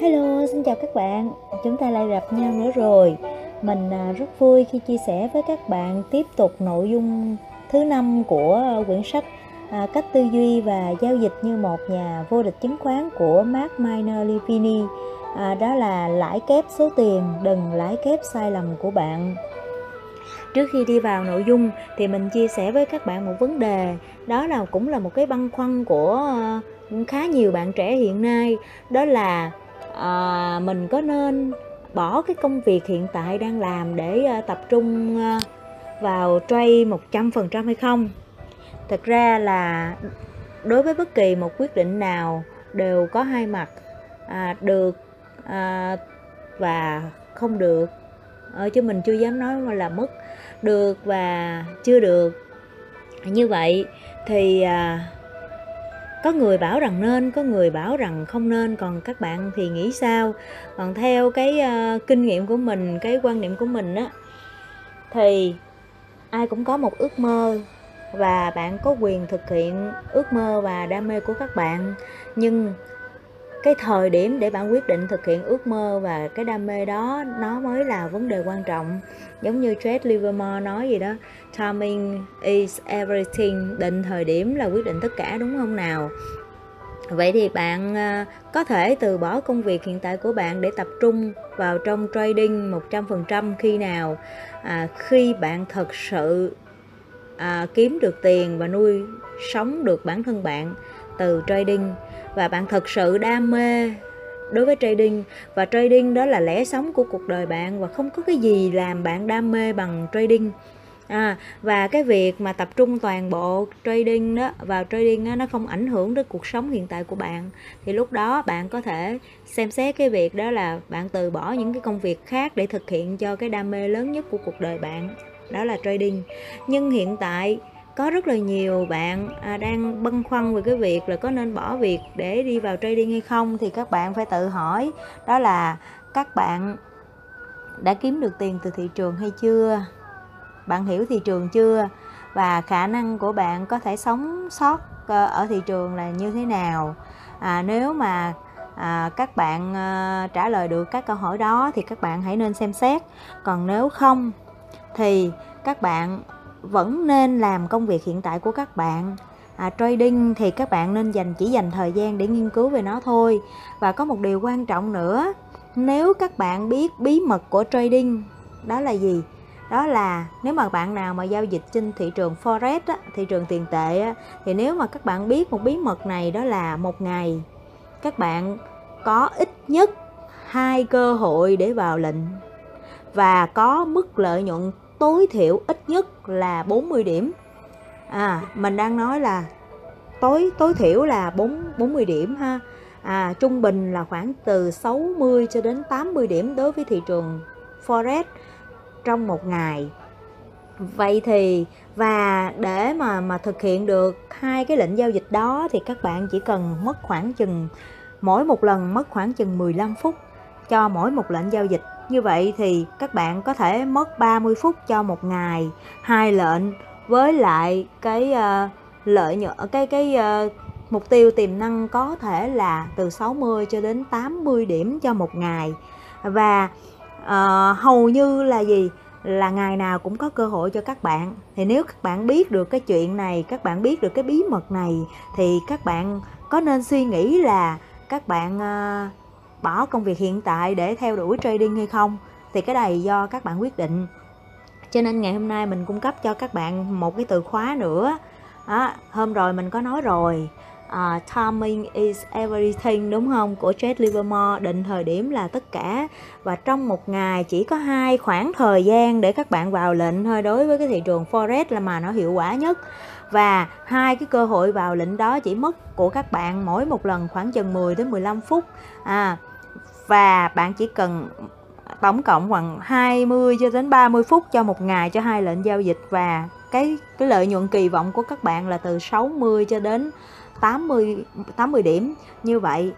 Hello, xin chào các bạn. Chúng ta lại gặp nhau nữa rồi. Mình à, rất vui khi chia sẻ với các bạn tiếp tục nội dung thứ năm của à, quyển sách à, Cách tư duy và giao dịch như một nhà vô địch chứng khoán của Mark Miner Levini. Đó là lãi kép số tiền, đừng lãi kép sai lầm của bạn. Trước khi đi vào nội dung thì mình chia sẻ với các bạn một vấn đề, đó là cũng là một cái băn khoăn của khá nhiều bạn trẻ hiện nay, đó là à, mình có nên bỏ cái công việc hiện tại đang làm để à, tập trung à, vào trade 100% hay không? Thật ra là đối với bất kỳ một quyết định nào đều có hai mặt à, được à, và không được ờ, chứ mình chưa dám nói là mất được và chưa được như vậy thì à, có người bảo rằng nên có người bảo rằng không nên. Còn các bạn thì nghĩ sao? Còn theo cái uh, kinh nghiệm của mình cái quan niệm của mình á thì ai cũng có một ước mơ và bạn có quyền thực hiện ước mơ và đam mê của các bạn. Nhưng cái thời điểm để bạn quyết định thực hiện ước mơ và cái đam mê đó nó mới là vấn đề quan trọng giống như Chad Livermore nói gì đó timing is everything định thời điểm là quyết định tất cả đúng không nào? Vậy thì bạn à, có thể từ bỏ công việc hiện tại của bạn để tập trung vào trong trading 100% khi nào? À, khi bạn thật sự à, kiếm được tiền và nuôi sống được bản thân bạn từ trading và bạn thật sự đam mê đối với trading. Và trading đó là lẽ sống của cuộc đời bạn và không có cái gì làm bạn đam mê bằng trading. À, và cái việc mà tập trung toàn bộ trading đó vào trading đó, nó không ảnh hưởng đến cuộc sống hiện tại của bạn. Thì lúc đó bạn có thể xem xét cái việc đó là bạn từ bỏ những cái công việc khác để thực hiện cho cái đam mê lớn nhất của cuộc đời bạn. Đó là trading. Nhưng hiện tại có rất là nhiều bạn à, đang băn khoăn về cái việc là có nên bỏ việc để đi vào trading hay không thì các bạn phải tự hỏi đó là các bạn đã kiếm được tiền từ thị trường hay chưa? Bạn hiểu thị trường chưa? Và khả năng của bạn có thể sống sót ờ, ở thị trường là như thế nào? À, nếu mà à, các bạn à, trả lời được các câu hỏi đó thì các bạn hãy nên xem xét. Còn nếu không thì các bạn vẫn nên làm công việc hiện tại của các bạn. À, trading thì các bạn nên dành chỉ dành thời gian để nghiên cứu về nó thôi. Và có một điều quan trọng nữa nếu các bạn biết bí mật của trading đó là gì? Đó là nếu mà bạn nào mà giao dịch trên thị trường forex á, thị trường tiền tệ á, thì nếu mà các bạn biết một bí mật này đó là một ngày các bạn có ít nhất hai cơ hội để vào lệnh và có mức lợi nhuận tối thiểu ít nhất là 40 điểm. À mình đang nói là tối tối thiểu là 4 40 điểm ha. À trung bình là khoảng từ 60 cho đến 80 điểm đối với thị trường forex trong một ngày. Vậy thì, và để mà mà thực hiện được hai cái lệnh giao dịch đó thì các bạn chỉ cần mất khoảng chừng, mỗi một lần mất khoảng chừng 15 phút cho mỗi một lệnh giao dịch như vậy thì các bạn có thể mất 30 phút cho một ngày hai lệnh với lại cái uh, lợi nhuận cái cái uh, mục tiêu tiềm năng có thể là từ 60 cho đến 80 điểm cho một ngày. Và uh, hầu như là gì? Là ngày nào cũng có cơ hội cho các bạn. Thì nếu các bạn biết được cái chuyện này các bạn biết được cái bí mật này thì các bạn có nên suy nghĩ là các bạn uh, bỏ công việc hiện tại để theo đuổi trading hay không thì cái này do các bạn quyết định. Cho nên ngày hôm nay mình cung cấp cho các bạn một cái từ khóa nữa. À, hôm rồi mình có nói rồi uh, timing is everything đúng không? Của Jade Livermore định thời điểm là tất cả. Và trong một ngày chỉ có hai khoảng thời gian để các bạn vào lệnh thôi. Đối với cái thị trường forex là mà nó hiệu quả nhất. Và hai cái cơ hội vào lệnh đó chỉ mất của các bạn mỗi một lần khoảng chừng 10 đến 15 phút. À và bạn chỉ cần tổng cộng khoảng 20 cho đến 30 phút cho một ngày cho hai lệnh giao dịch. Và cái cái lợi nhuận kỳ vọng của các bạn là từ 60 cho đến 80 80 điểm. Như vậy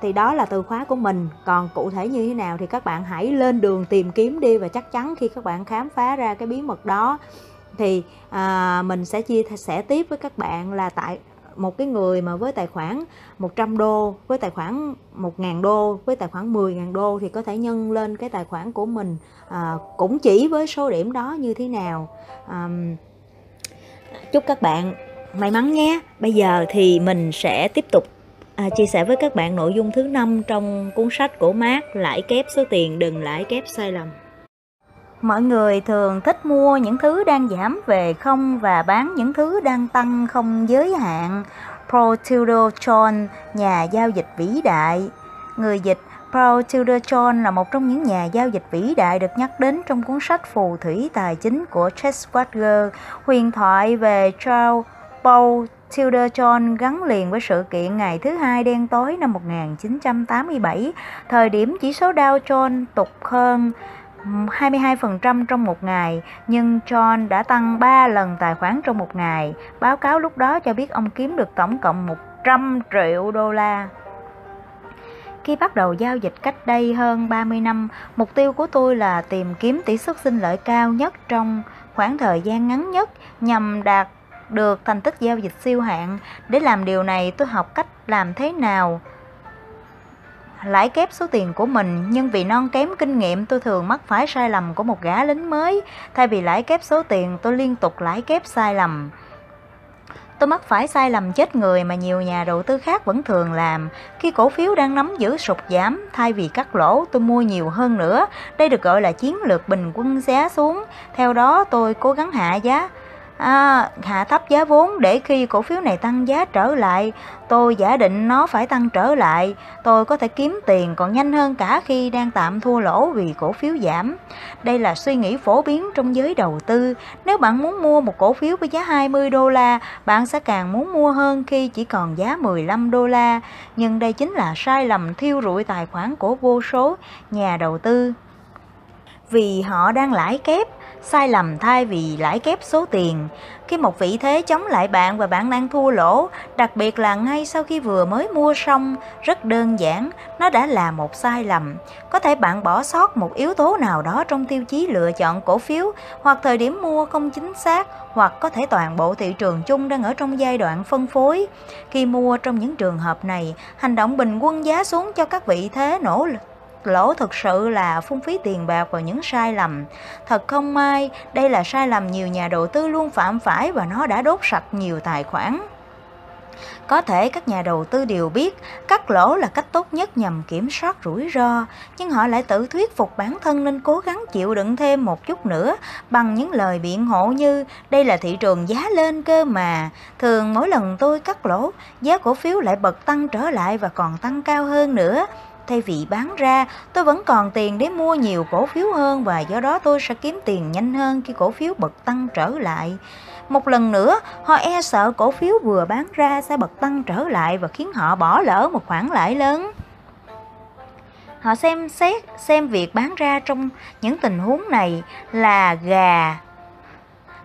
thì đó là từ khóa của mình. Còn cụ thể như thế nào thì các bạn hãy lên đường tìm kiếm đi. Và chắc chắn khi các bạn khám phá ra cái bí mật đó thì à, mình sẽ chia sẻ tiếp với các bạn là tại một cái người mà với tài khoản 100 đô với tài khoản 1.000 đô với tài khoản 10.000 đô thì có thể nhân lên cái tài khoản của mình. À, cũng chỉ với số điểm đó như thế nào. À, chúc các bạn may mắn nhé. Bây giờ thì mình sẽ tiếp tục à, chia sẻ với các bạn nội dung thứ năm trong cuốn sách của Mark lãi kép số tiền đừng lãi kép sai lầm. Mọi người thường thích mua những thứ đang giảm về không và bán những thứ đang tăng không giới hạn. Paul Tudor John, nhà giao dịch vĩ đại. Người dịch Paul Tudor John là một trong những nhà giao dịch vĩ đại được nhắc đến trong cuốn sách Phù thủy tài chính của Chess Wagner, huyền thoại về Charles Paul Tudor John gắn liền với sự kiện ngày thứ hai đen tối năm 1987, thời điểm chỉ số Dow Jones tụt hơn 22% trong một ngày, nhưng John đã tăng 3 lần tài khoản trong một ngày. Báo cáo lúc đó cho biết ông kiếm được tổng cộng 100 triệu đô la. Khi bắt đầu giao dịch cách đây hơn 30 năm, mục tiêu của tôi là tìm kiếm tỷ suất sinh lợi cao nhất trong khoảng thời gian ngắn nhất nhằm đạt được thành tích giao dịch siêu hạng. Để làm điều này, tôi học cách làm thế nào lãi kép số tiền của mình, nhưng vì non kém kinh nghiệm, tôi thường mắc phải sai lầm của một gã lính mới. Thay vì lãi kép số tiền, tôi liên tục lãi kép sai lầm. Tôi mắc phải sai lầm chết người mà nhiều nhà đầu tư khác vẫn thường làm. Khi cổ phiếu đang nắm giữ sụt giảm, thay vì cắt lỗ, tôi mua nhiều hơn nữa. Đây được gọi là chiến lược bình quân giá xuống. Theo đó, tôi cố gắng hạ giá à, hạ thấp giá vốn để khi cổ phiếu này tăng giá trở lại tôi giả định nó phải tăng trở lại. Tôi có thể kiếm tiền còn nhanh hơn cả khi đang tạm thua lỗ vì cổ phiếu giảm. Đây là suy nghĩ phổ biến trong giới đầu tư. Nếu bạn muốn mua một cổ phiếu với giá 20 đô la bạn sẽ càng muốn mua hơn khi chỉ còn giá 15 đô la. Nhưng đây chính là sai lầm thiêu rụi tài khoản của vô số nhà đầu tư. Vì họ đang lãi kép sai lầm thay vì lãi kép số tiền. Khi một vị thế chống lại bạn và bạn đang thua lỗ, đặc biệt là ngay sau khi vừa mới mua xong, rất đơn giản, nó đã là một sai lầm. Có thể bạn bỏ sót một yếu tố nào đó trong tiêu chí lựa chọn cổ phiếu, hoặc thời điểm mua không chính xác, hoặc có thể toàn bộ thị trường chung đang ở trong giai đoạn phân phối. Khi mua trong những trường hợp này, hành động bình quân giá xuống cho các vị thế nỗ lực lỗ thực sự là phung phí tiền bạc vào những sai lầm. Thật không may, đây là sai lầm nhiều nhà đầu tư luôn phạm phải và nó đã đốt sạch nhiều tài khoản. Có thể các nhà đầu tư đều biết cắt lỗ là cách tốt nhất nhằm kiểm soát rủi ro, nhưng họ lại tự thuyết phục bản thân nên cố gắng chịu đựng thêm một chút nữa bằng những lời biện hộ như đây là thị trường giá lên cơ mà. Thường mỗi lần tôi cắt lỗ, giá cổ phiếu lại bật tăng trở lại và còn tăng cao hơn nữa thay vì bán ra, tôi vẫn còn tiền để mua nhiều cổ phiếu hơn và do đó tôi sẽ kiếm tiền nhanh hơn khi cổ phiếu bật tăng trở lại. Một lần nữa, họ e sợ cổ phiếu vừa bán ra sẽ bật tăng trở lại và khiến họ bỏ lỡ một khoản lãi lớn. Họ xem xét xem việc bán ra trong những tình huống này là gà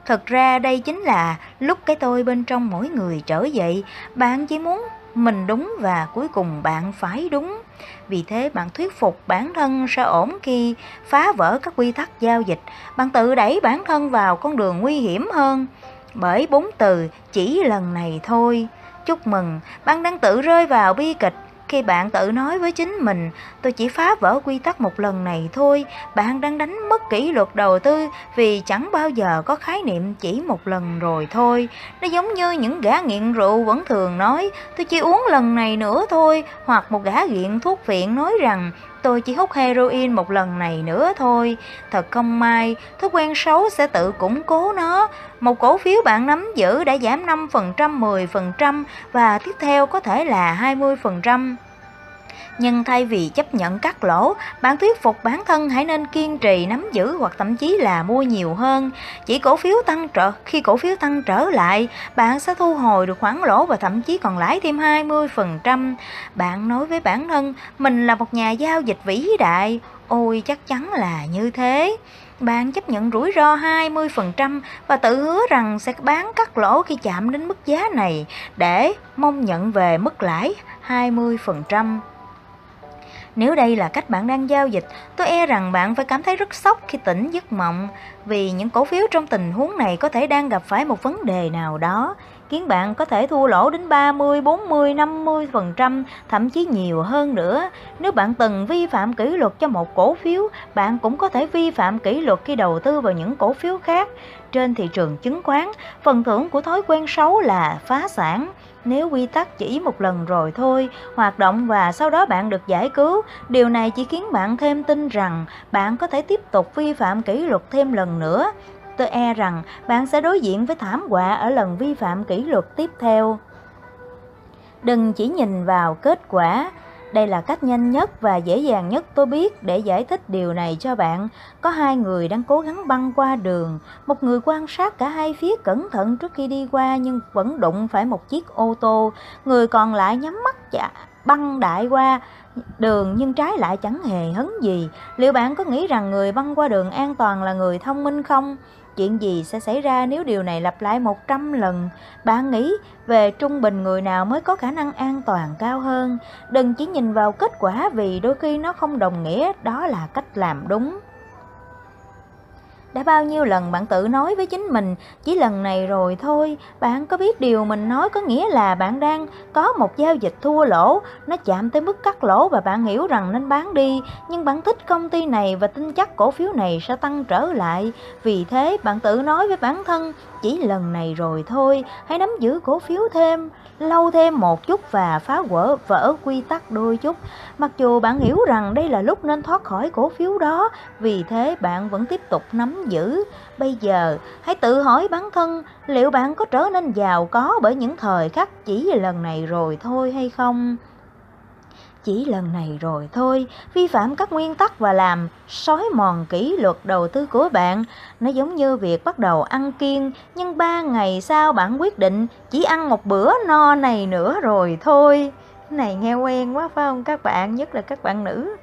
Thực ra đây chính là lúc cái tôi bên trong mỗi người trở dậy, bạn chỉ muốn mình đúng và cuối cùng bạn phải đúng. Vì thế bạn thuyết phục bản thân sẽ ổn khi phá vỡ các quy tắc giao dịch, bạn tự đẩy bản thân vào con đường nguy hiểm hơn. Bởi bốn từ chỉ lần này thôi. Chúc mừng, bạn đang tự rơi vào bi kịch khi bạn tự nói với chính mình, tôi chỉ phá vỡ quy tắc một lần này thôi, bạn đang đánh mất kỷ luật đầu tư vì chẳng bao giờ có khái niệm chỉ một lần rồi thôi. Nó giống như những gã nghiện rượu vẫn thường nói, tôi chỉ uống lần này nữa thôi, hoặc một gã nghiện thuốc viện nói rằng tôi chỉ hút heroin một lần này nữa thôi. Thật không may, thói quen xấu sẽ tự củng cố nó. Một cổ phiếu bạn nắm giữ đã giảm 5%, 10% và tiếp theo có thể là 20%. Nhưng thay vì chấp nhận cắt lỗ, bạn thuyết phục bản thân hãy nên kiên trì nắm giữ hoặc thậm chí là mua nhiều hơn. Chỉ cổ phiếu tăng trở khi cổ phiếu tăng trở lại, bạn sẽ thu hồi được khoản lỗ và thậm chí còn lãi thêm 20%. Bạn nói với bản thân mình là một nhà giao dịch vĩ đại. Ôi chắc chắn là như thế. Bạn chấp nhận rủi ro 20% và tự hứa rằng sẽ bán cắt lỗ khi chạm đến mức giá này để mong nhận về mức lãi 20%. Nếu đây là cách bạn đang giao dịch, tôi e rằng bạn phải cảm thấy rất sốc khi tỉnh giấc mộng vì những cổ phiếu trong tình huống này có thể đang gặp phải một vấn đề nào đó. khiến bạn có thể thua lỗ đến 30, 40, 50%, thậm chí nhiều hơn nữa. Nếu bạn từng vi phạm kỷ luật cho một cổ phiếu, bạn cũng có thể vi phạm kỷ luật khi đầu tư vào những cổ phiếu khác. Trên thị trường chứng khoán, phần thưởng của thói quen xấu là phá sản. Nếu quy tắc chỉ một lần rồi thôi, hoạt động và sau đó bạn được giải cứu, điều này chỉ khiến bạn thêm tin rằng bạn có thể tiếp tục vi phạm kỷ luật thêm lần nữa. Tôi e rằng bạn sẽ đối diện với thảm họa ở lần vi phạm kỷ luật tiếp theo. Đừng chỉ nhìn vào kết quả, đây là cách nhanh nhất và dễ dàng nhất tôi biết để giải thích điều này cho bạn. Có hai người đang cố gắng băng qua đường. Một người quan sát cả hai phía cẩn thận trước khi đi qua nhưng vẫn đụng phải một chiếc ô tô. Người còn lại nhắm mắt chả, băng đại qua đường nhưng trái lại chẳng hề hấn gì. Liệu bạn có nghĩ rằng người băng qua đường an toàn là người thông minh không? Chuyện gì sẽ xảy ra nếu điều này lặp lại 100 lần? Bạn nghĩ về trung bình người nào mới có khả năng an toàn cao hơn? Đừng chỉ nhìn vào kết quả vì đôi khi nó không đồng nghĩa, đó là cách làm đúng. Đã bao nhiêu lần bạn tự nói với chính mình, chỉ lần này rồi thôi, bạn có biết điều mình nói có nghĩa là bạn đang có một giao dịch thua lỗ, nó chạm tới mức cắt lỗ và bạn hiểu rằng nên bán đi, nhưng bạn thích công ty này và tin chắc cổ phiếu này sẽ tăng trở lại. Vì thế, bạn tự nói với bản thân, chỉ lần này rồi thôi, hãy nắm giữ cổ phiếu thêm, lâu thêm một chút và phá vỡ vỡ quy tắc đôi chút. Mặc dù bạn hiểu rằng đây là lúc nên thoát khỏi cổ phiếu đó, vì thế bạn vẫn tiếp tục nắm giữ. Bây giờ, hãy tự hỏi bản thân liệu bạn có trở nên giàu có bởi những thời khắc chỉ lần này rồi thôi hay không? Chỉ lần này rồi thôi, vi phạm các nguyên tắc và làm sói mòn kỷ luật đầu tư của bạn. Nó giống như việc bắt đầu ăn kiêng, nhưng ba ngày sau bạn quyết định chỉ ăn một bữa no này nữa rồi thôi. Này nghe quen quá phải không các bạn, nhất là các bạn nữ.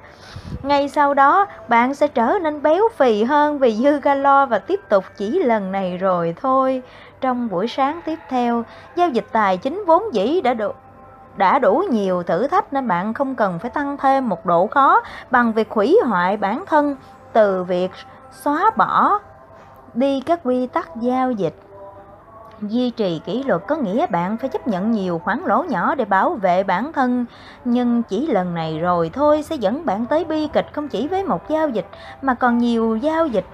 Ngay sau đó, bạn sẽ trở nên béo phì hơn vì dư calo và tiếp tục chỉ lần này rồi thôi. Trong buổi sáng tiếp theo, giao dịch tài chính vốn dĩ đã được đã đủ nhiều thử thách nên bạn không cần phải tăng thêm một độ khó bằng việc hủy hoại bản thân từ việc xóa bỏ đi các quy tắc giao dịch. Duy trì kỷ luật có nghĩa bạn phải chấp nhận nhiều khoản lỗ nhỏ để bảo vệ bản thân, nhưng chỉ lần này rồi thôi sẽ dẫn bạn tới bi kịch không chỉ với một giao dịch mà còn nhiều giao dịch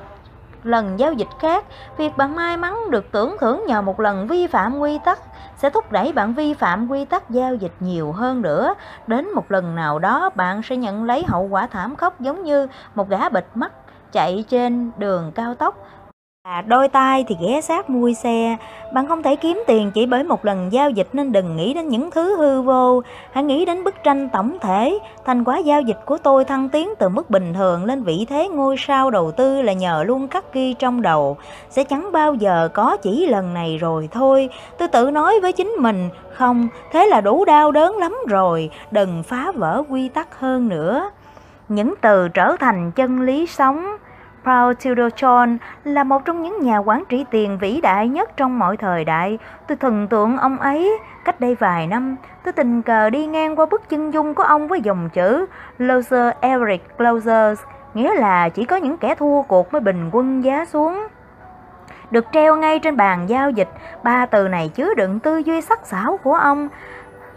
lần giao dịch khác việc bạn may mắn được tưởng thưởng nhờ một lần vi phạm quy tắc sẽ thúc đẩy bạn vi phạm quy tắc giao dịch nhiều hơn nữa. Đến một lần nào đó, bạn sẽ nhận lấy hậu quả thảm khốc giống như một gã bịt mắt chạy trên đường cao tốc À, đôi tay thì ghé sát mui xe, bạn không thể kiếm tiền chỉ bởi một lần giao dịch nên đừng nghĩ đến những thứ hư vô, hãy nghĩ đến bức tranh tổng thể. Thành quả giao dịch của tôi thăng tiến từ mức bình thường lên vị thế ngôi sao đầu tư là nhờ luôn cắt ghi trong đầu, sẽ chẳng bao giờ có chỉ lần này rồi thôi. Tôi tự nói với chính mình, không, thế là đủ đau đớn lắm rồi, đừng phá vỡ quy tắc hơn nữa. Những từ trở thành chân lý sống Paul Tudor Jones là một trong những nhà quản trị tiền vĩ đại nhất trong mọi thời đại. Tôi thần tượng ông ấy. Cách đây vài năm, tôi tình cờ đi ngang qua bức chân dung của ông với dòng chữ Loser Eric Closers, nghĩa là chỉ có những kẻ thua cuộc mới bình quân giá xuống. Được treo ngay trên bàn giao dịch, ba từ này chứa đựng tư duy sắc sảo của ông.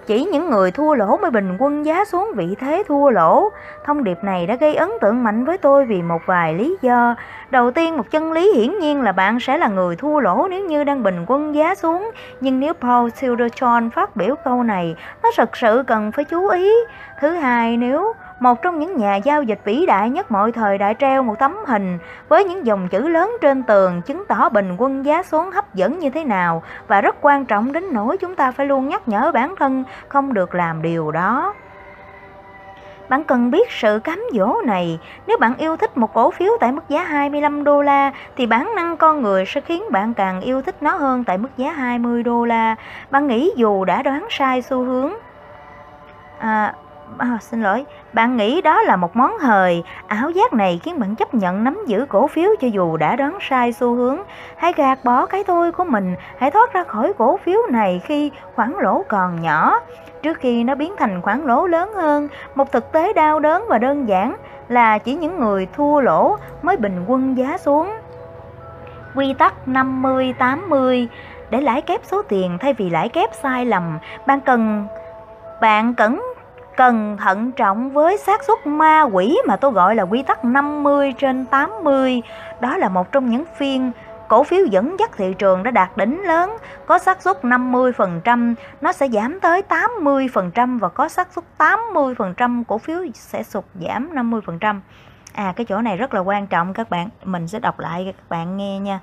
Chỉ những người thua lỗ mới bình quân giá xuống vị thế thua lỗ. Thông điệp này đã gây ấn tượng mạnh với tôi vì một vài lý do. Đầu tiên, một chân lý hiển nhiên là bạn sẽ là người thua lỗ nếu như đang bình quân giá xuống. Nhưng nếu Paul Silverton phát biểu câu này, nó thật sự cần phải chú ý. Thứ hai, nếu một trong những nhà giao dịch vĩ đại nhất mọi thời đã treo một tấm hình với những dòng chữ lớn trên tường chứng tỏ bình quân giá xuống hấp dẫn như thế nào và rất quan trọng đến nỗi chúng ta phải luôn nhắc nhở bản thân không được làm điều đó. Bạn cần biết sự cám dỗ này. Nếu bạn yêu thích một cổ phiếu tại mức giá 25 đô la thì bản năng con người sẽ khiến bạn càng yêu thích nó hơn tại mức giá 20 đô la. Bạn nghĩ dù đã đoán sai xu hướng à, à, xin lỗi, bạn nghĩ đó là một món hời, ảo giác này khiến bạn chấp nhận nắm giữ cổ phiếu cho dù đã đoán sai xu hướng. Hãy gạt bỏ cái tôi của mình, hãy thoát ra khỏi cổ phiếu này khi khoản lỗ còn nhỏ, trước khi nó biến thành khoản lỗ lớn hơn. Một thực tế đau đớn và đơn giản là chỉ những người thua lỗ mới bình quân giá xuống. Quy tắc 50-80 để lãi kép số tiền thay vì lãi kép sai lầm, bạn cần bạn cẩn cần thận trọng với xác suất ma quỷ mà tôi gọi là quy tắc 50 trên 80. Đó là một trong những phiên cổ phiếu dẫn dắt thị trường đã đạt đỉnh lớn, có xác suất 50% nó sẽ giảm tới 80% và có xác suất 80% cổ phiếu sẽ sụt giảm 50%. À cái chỗ này rất là quan trọng các bạn, mình sẽ đọc lại cho các bạn nghe nha.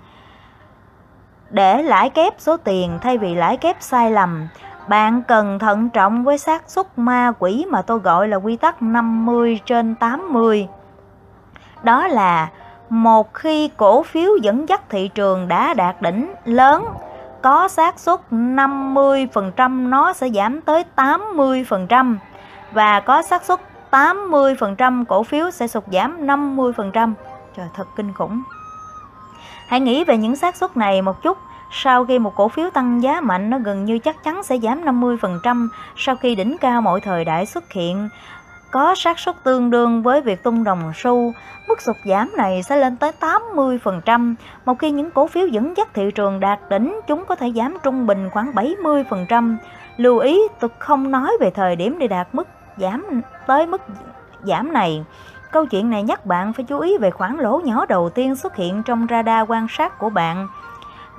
Để lãi kép số tiền thay vì lãi kép sai lầm, bạn cần thận trọng với xác suất ma quỷ mà tôi gọi là quy tắc 50 trên 80. Đó là một khi cổ phiếu dẫn dắt thị trường đã đạt đỉnh lớn, có xác suất 50% nó sẽ giảm tới 80% và có xác suất 80% cổ phiếu sẽ sụt giảm 50%. Trời thật kinh khủng. Hãy nghĩ về những xác suất này một chút sau khi một cổ phiếu tăng giá mạnh nó gần như chắc chắn sẽ giảm 50% sau khi đỉnh cao mọi thời đại xuất hiện có xác suất tương đương với việc tung đồng xu. Mức sụt giảm này sẽ lên tới 80%. Một khi những cổ phiếu dẫn dắt thị trường đạt đỉnh, chúng có thể giảm trung bình khoảng 70%. Lưu ý, tôi không nói về thời điểm để đạt mức giảm tới mức giảm này. Câu chuyện này nhắc bạn phải chú ý về khoản lỗ nhỏ đầu tiên xuất hiện trong radar quan sát của bạn.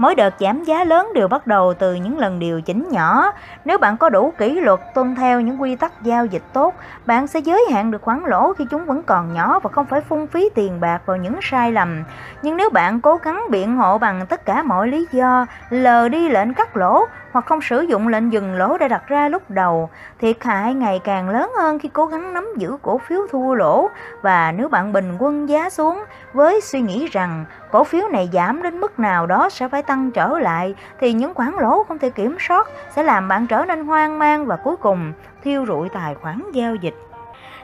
Mỗi đợt giảm giá lớn đều bắt đầu từ những lần điều chỉnh nhỏ. Nếu bạn có đủ kỷ luật tuân theo những quy tắc giao dịch tốt, bạn sẽ giới hạn được khoản lỗ khi chúng vẫn còn nhỏ và không phải phung phí tiền bạc vào những sai lầm. Nhưng nếu bạn cố gắng biện hộ bằng tất cả mọi lý do, lờ đi lệnh cắt lỗ hoặc không sử dụng lệnh dừng lỗ đã đặt ra lúc đầu, thiệt hại ngày càng lớn hơn khi cố gắng nắm giữ cổ phiếu thua lỗ và nếu bạn bình quân giá xuống với suy nghĩ rằng cổ phiếu này giảm đến mức nào đó sẽ phải tăng trở lại thì những khoản lỗ không thể kiểm soát sẽ làm bạn trở nên hoang mang và cuối cùng thiêu rụi tài khoản giao dịch.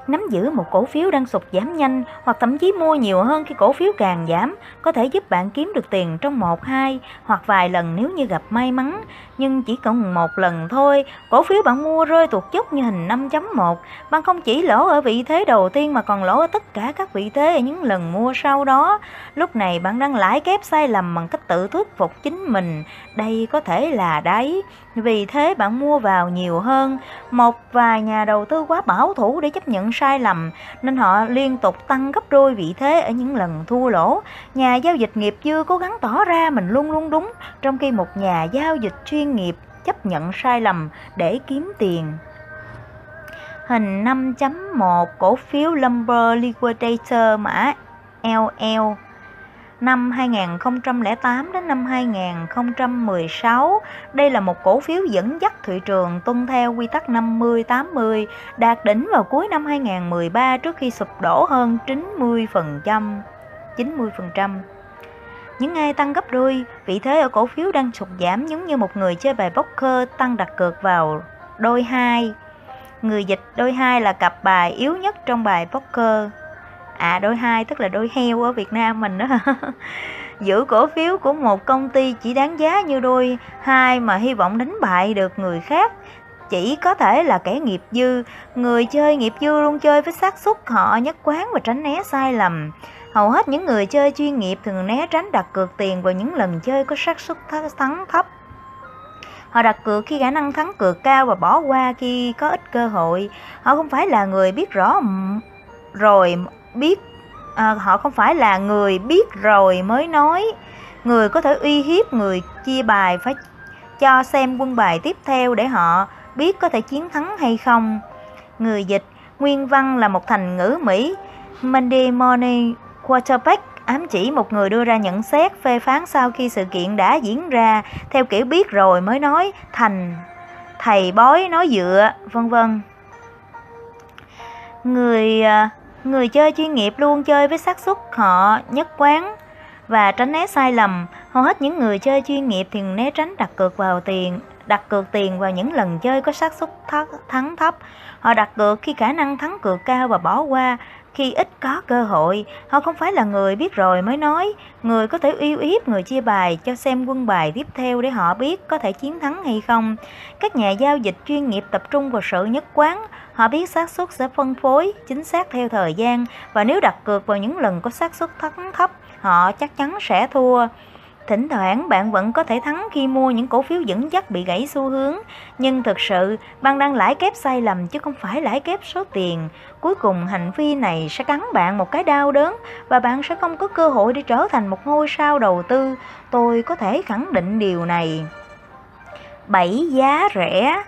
Nắm giữ một cổ phiếu đang sụt giảm nhanh hoặc thậm chí mua nhiều hơn khi cổ phiếu càng giảm có thể giúp bạn kiếm được tiền trong một, hai hoặc vài lần nếu như gặp may mắn nhưng chỉ cần một lần thôi cổ phiếu bạn mua rơi tuột dốc như hình 5.1 bạn không chỉ lỗ ở vị thế đầu tiên mà còn lỗ ở tất cả các vị thế ở những lần mua sau đó. Lúc này bạn đang lãi kép sai lầm bằng cách tự thuyết phục chính mình. Đây có thể là đáy. Vì thế bạn mua vào nhiều hơn. Một vài nhà đầu tư quá bảo thủ để chấp nhận sai lầm nên họ liên tục tăng gấp đôi vị thế ở những lần thua lỗ. Nhà giao dịch nghiệp dư cố gắng tỏ ra mình luôn luôn đúng, trong khi một nhà giao dịch chuyên nghiệp chấp nhận sai lầm để kiếm tiền. Hình 5.1 cổ phiếu Lumber Liquidator mã LL năm 2008 đến năm 2016. Đây là một cổ phiếu dẫn dắt thị trường tuân theo quy tắc 50-80, đạt đỉnh vào cuối năm 2013 trước khi sụp đổ hơn 90%. 90%. Những ai tăng gấp đôi, vị thế ở cổ phiếu đang sụt giảm giống như một người chơi bài poker tăng đặt cược vào đôi hai. Người dịch đôi hai là cặp bài yếu nhất trong bài poker. À đôi hai tức là đôi heo ở Việt Nam mình đó. Giữ cổ phiếu của một công ty chỉ đáng giá như đôi hai mà hy vọng đánh bại được người khác. Chỉ có thể là kẻ nghiệp dư. Người chơi nghiệp dư luôn chơi với xác suất họ nhất quán và tránh né sai lầm hầu hết những người chơi chuyên nghiệp thường né tránh đặt cược tiền vào những lần chơi có xác suất thắng thấp. Họ đặt cược khi khả năng thắng cược cao và bỏ qua khi có ít cơ hội. Họ không phải là người biết rõ rồi biết à, họ không phải là người biết rồi mới nói. Người có thể uy hiếp người chia bài phải cho xem quân bài tiếp theo để họ biết có thể chiến thắng hay không. Người dịch nguyên văn là một thành ngữ mỹ. Monday Morning Quarterback ám chỉ một người đưa ra nhận xét phê phán sau khi sự kiện đã diễn ra theo kiểu biết rồi mới nói thành thầy bói nói dựa vân vân người à, Người chơi chuyên nghiệp luôn chơi với xác suất họ nhất quán và tránh né sai lầm. Hầu hết những người chơi chuyên nghiệp thì né tránh đặt cược vào tiền, đặt cược tiền vào những lần chơi có xác suất thắng thấp. Họ đặt cược khi khả năng thắng cược cao và bỏ qua khi ít có cơ hội. Họ không phải là người biết rồi mới nói, người có thể uy hiếp người chia bài cho xem quân bài tiếp theo để họ biết có thể chiến thắng hay không. Các nhà giao dịch chuyên nghiệp tập trung vào sự nhất quán, Họ biết xác suất sẽ phân phối chính xác theo thời gian và nếu đặt cược vào những lần có xác suất thắng thấp, họ chắc chắn sẽ thua. Thỉnh thoảng bạn vẫn có thể thắng khi mua những cổ phiếu dẫn dắt bị gãy xu hướng, nhưng thực sự bạn đang lãi kép sai lầm chứ không phải lãi kép số tiền. Cuối cùng hành vi này sẽ cắn bạn một cái đau đớn và bạn sẽ không có cơ hội để trở thành một ngôi sao đầu tư. Tôi có thể khẳng định điều này. 7. Giá rẻ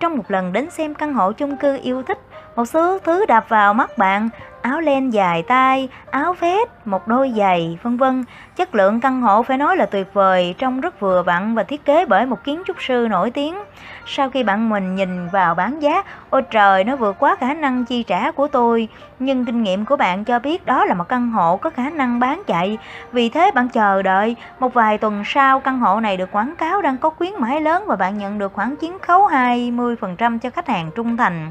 Trong một lần đến xem căn hộ chung cư yêu thích, một số thứ đạp vào mắt bạn áo len dài tay, áo vest, một đôi giày, vân vân. Chất lượng căn hộ phải nói là tuyệt vời, trông rất vừa vặn và thiết kế bởi một kiến trúc sư nổi tiếng. Sau khi bạn mình nhìn vào bán giá, ôi trời, nó vượt quá khả năng chi trả của tôi. Nhưng kinh nghiệm của bạn cho biết đó là một căn hộ có khả năng bán chạy. Vì thế bạn chờ đợi, một vài tuần sau căn hộ này được quảng cáo đang có khuyến mãi lớn và bạn nhận được khoảng chiến khấu 20% cho khách hàng trung thành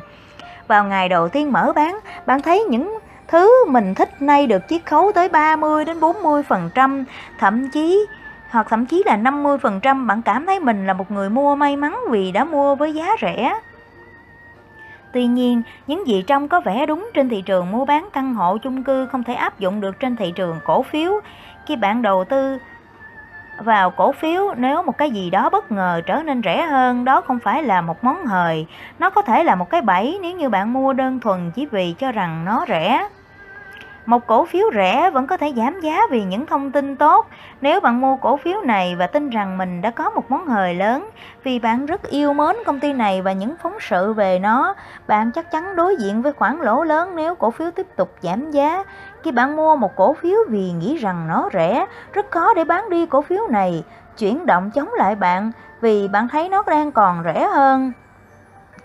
vào ngày đầu tiên mở bán, bạn thấy những thứ mình thích nay được chiết khấu tới 30 đến 40%, thậm chí hoặc thậm chí là 50%, bạn cảm thấy mình là một người mua may mắn vì đã mua với giá rẻ. Tuy nhiên, những gì trong có vẻ đúng trên thị trường mua bán căn hộ chung cư không thể áp dụng được trên thị trường cổ phiếu. Khi bạn đầu tư vào cổ phiếu nếu một cái gì đó bất ngờ trở nên rẻ hơn, đó không phải là một món hời. Nó có thể là một cái bẫy nếu như bạn mua đơn thuần chỉ vì cho rằng nó rẻ. Một cổ phiếu rẻ vẫn có thể giảm giá vì những thông tin tốt. Nếu bạn mua cổ phiếu này và tin rằng mình đã có một món hời lớn, vì bạn rất yêu mến công ty này và những phóng sự về nó, bạn chắc chắn đối diện với khoản lỗ lớn nếu cổ phiếu tiếp tục giảm giá khi bạn mua một cổ phiếu vì nghĩ rằng nó rẻ, rất khó để bán đi cổ phiếu này. Chuyển động chống lại bạn vì bạn thấy nó đang còn rẻ hơn.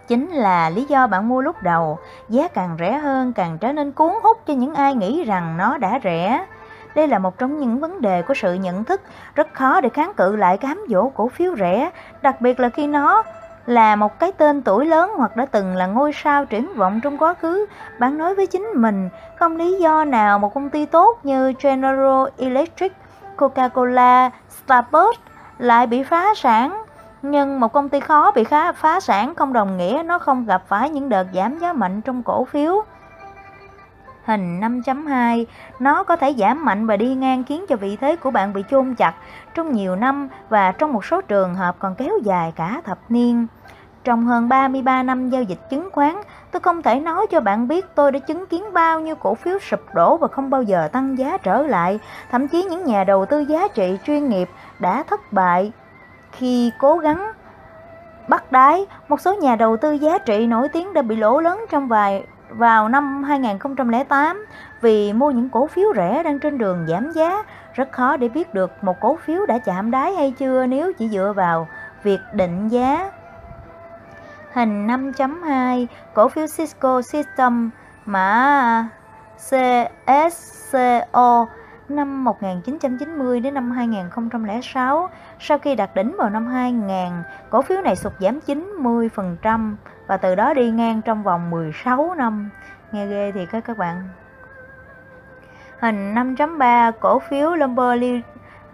Chính là lý do bạn mua lúc đầu. Giá càng rẻ hơn, càng trở nên cuốn hút cho những ai nghĩ rằng nó đã rẻ. Đây là một trong những vấn đề của sự nhận thức. Rất khó để kháng cự lại cám dỗ cổ phiếu rẻ, đặc biệt là khi nó là một cái tên tuổi lớn hoặc đã từng là ngôi sao triển vọng trong quá khứ bạn nói với chính mình, không lý do nào một công ty tốt như General Electric, Coca-Cola, Starbucks lại bị phá sản nhưng một công ty khó bị khá phá sản không đồng nghĩa nó không gặp phải những đợt giảm giá mạnh trong cổ phiếu. Hình 5.2 Nó có thể giảm mạnh và đi ngang khiến cho vị thế của bạn bị chôn chặt trong nhiều năm và trong một số trường hợp còn kéo dài cả thập niên. Trong hơn 33 năm giao dịch chứng khoán, tôi không thể nói cho bạn biết tôi đã chứng kiến bao nhiêu cổ phiếu sụp đổ và không bao giờ tăng giá trở lại. Thậm chí những nhà đầu tư giá trị chuyên nghiệp đã thất bại khi cố gắng bắt đáy, một số nhà đầu tư giá trị nổi tiếng đã bị lỗ lớn trong vài vào năm 2008 vì mua những cổ phiếu rẻ đang trên đường giảm giá. Rất khó để biết được một cổ phiếu đã chạm đáy hay chưa nếu chỉ dựa vào việc định giá. Hình 5.2 cổ phiếu Cisco System mã CSCO năm 1990 đến năm 2006. Sau khi đạt đỉnh vào năm 2000, cổ phiếu này sụt giảm 90% và từ đó đi ngang trong vòng 16 năm. Nghe ghê thì các các bạn. Hình 5.3 cổ phiếu Lumber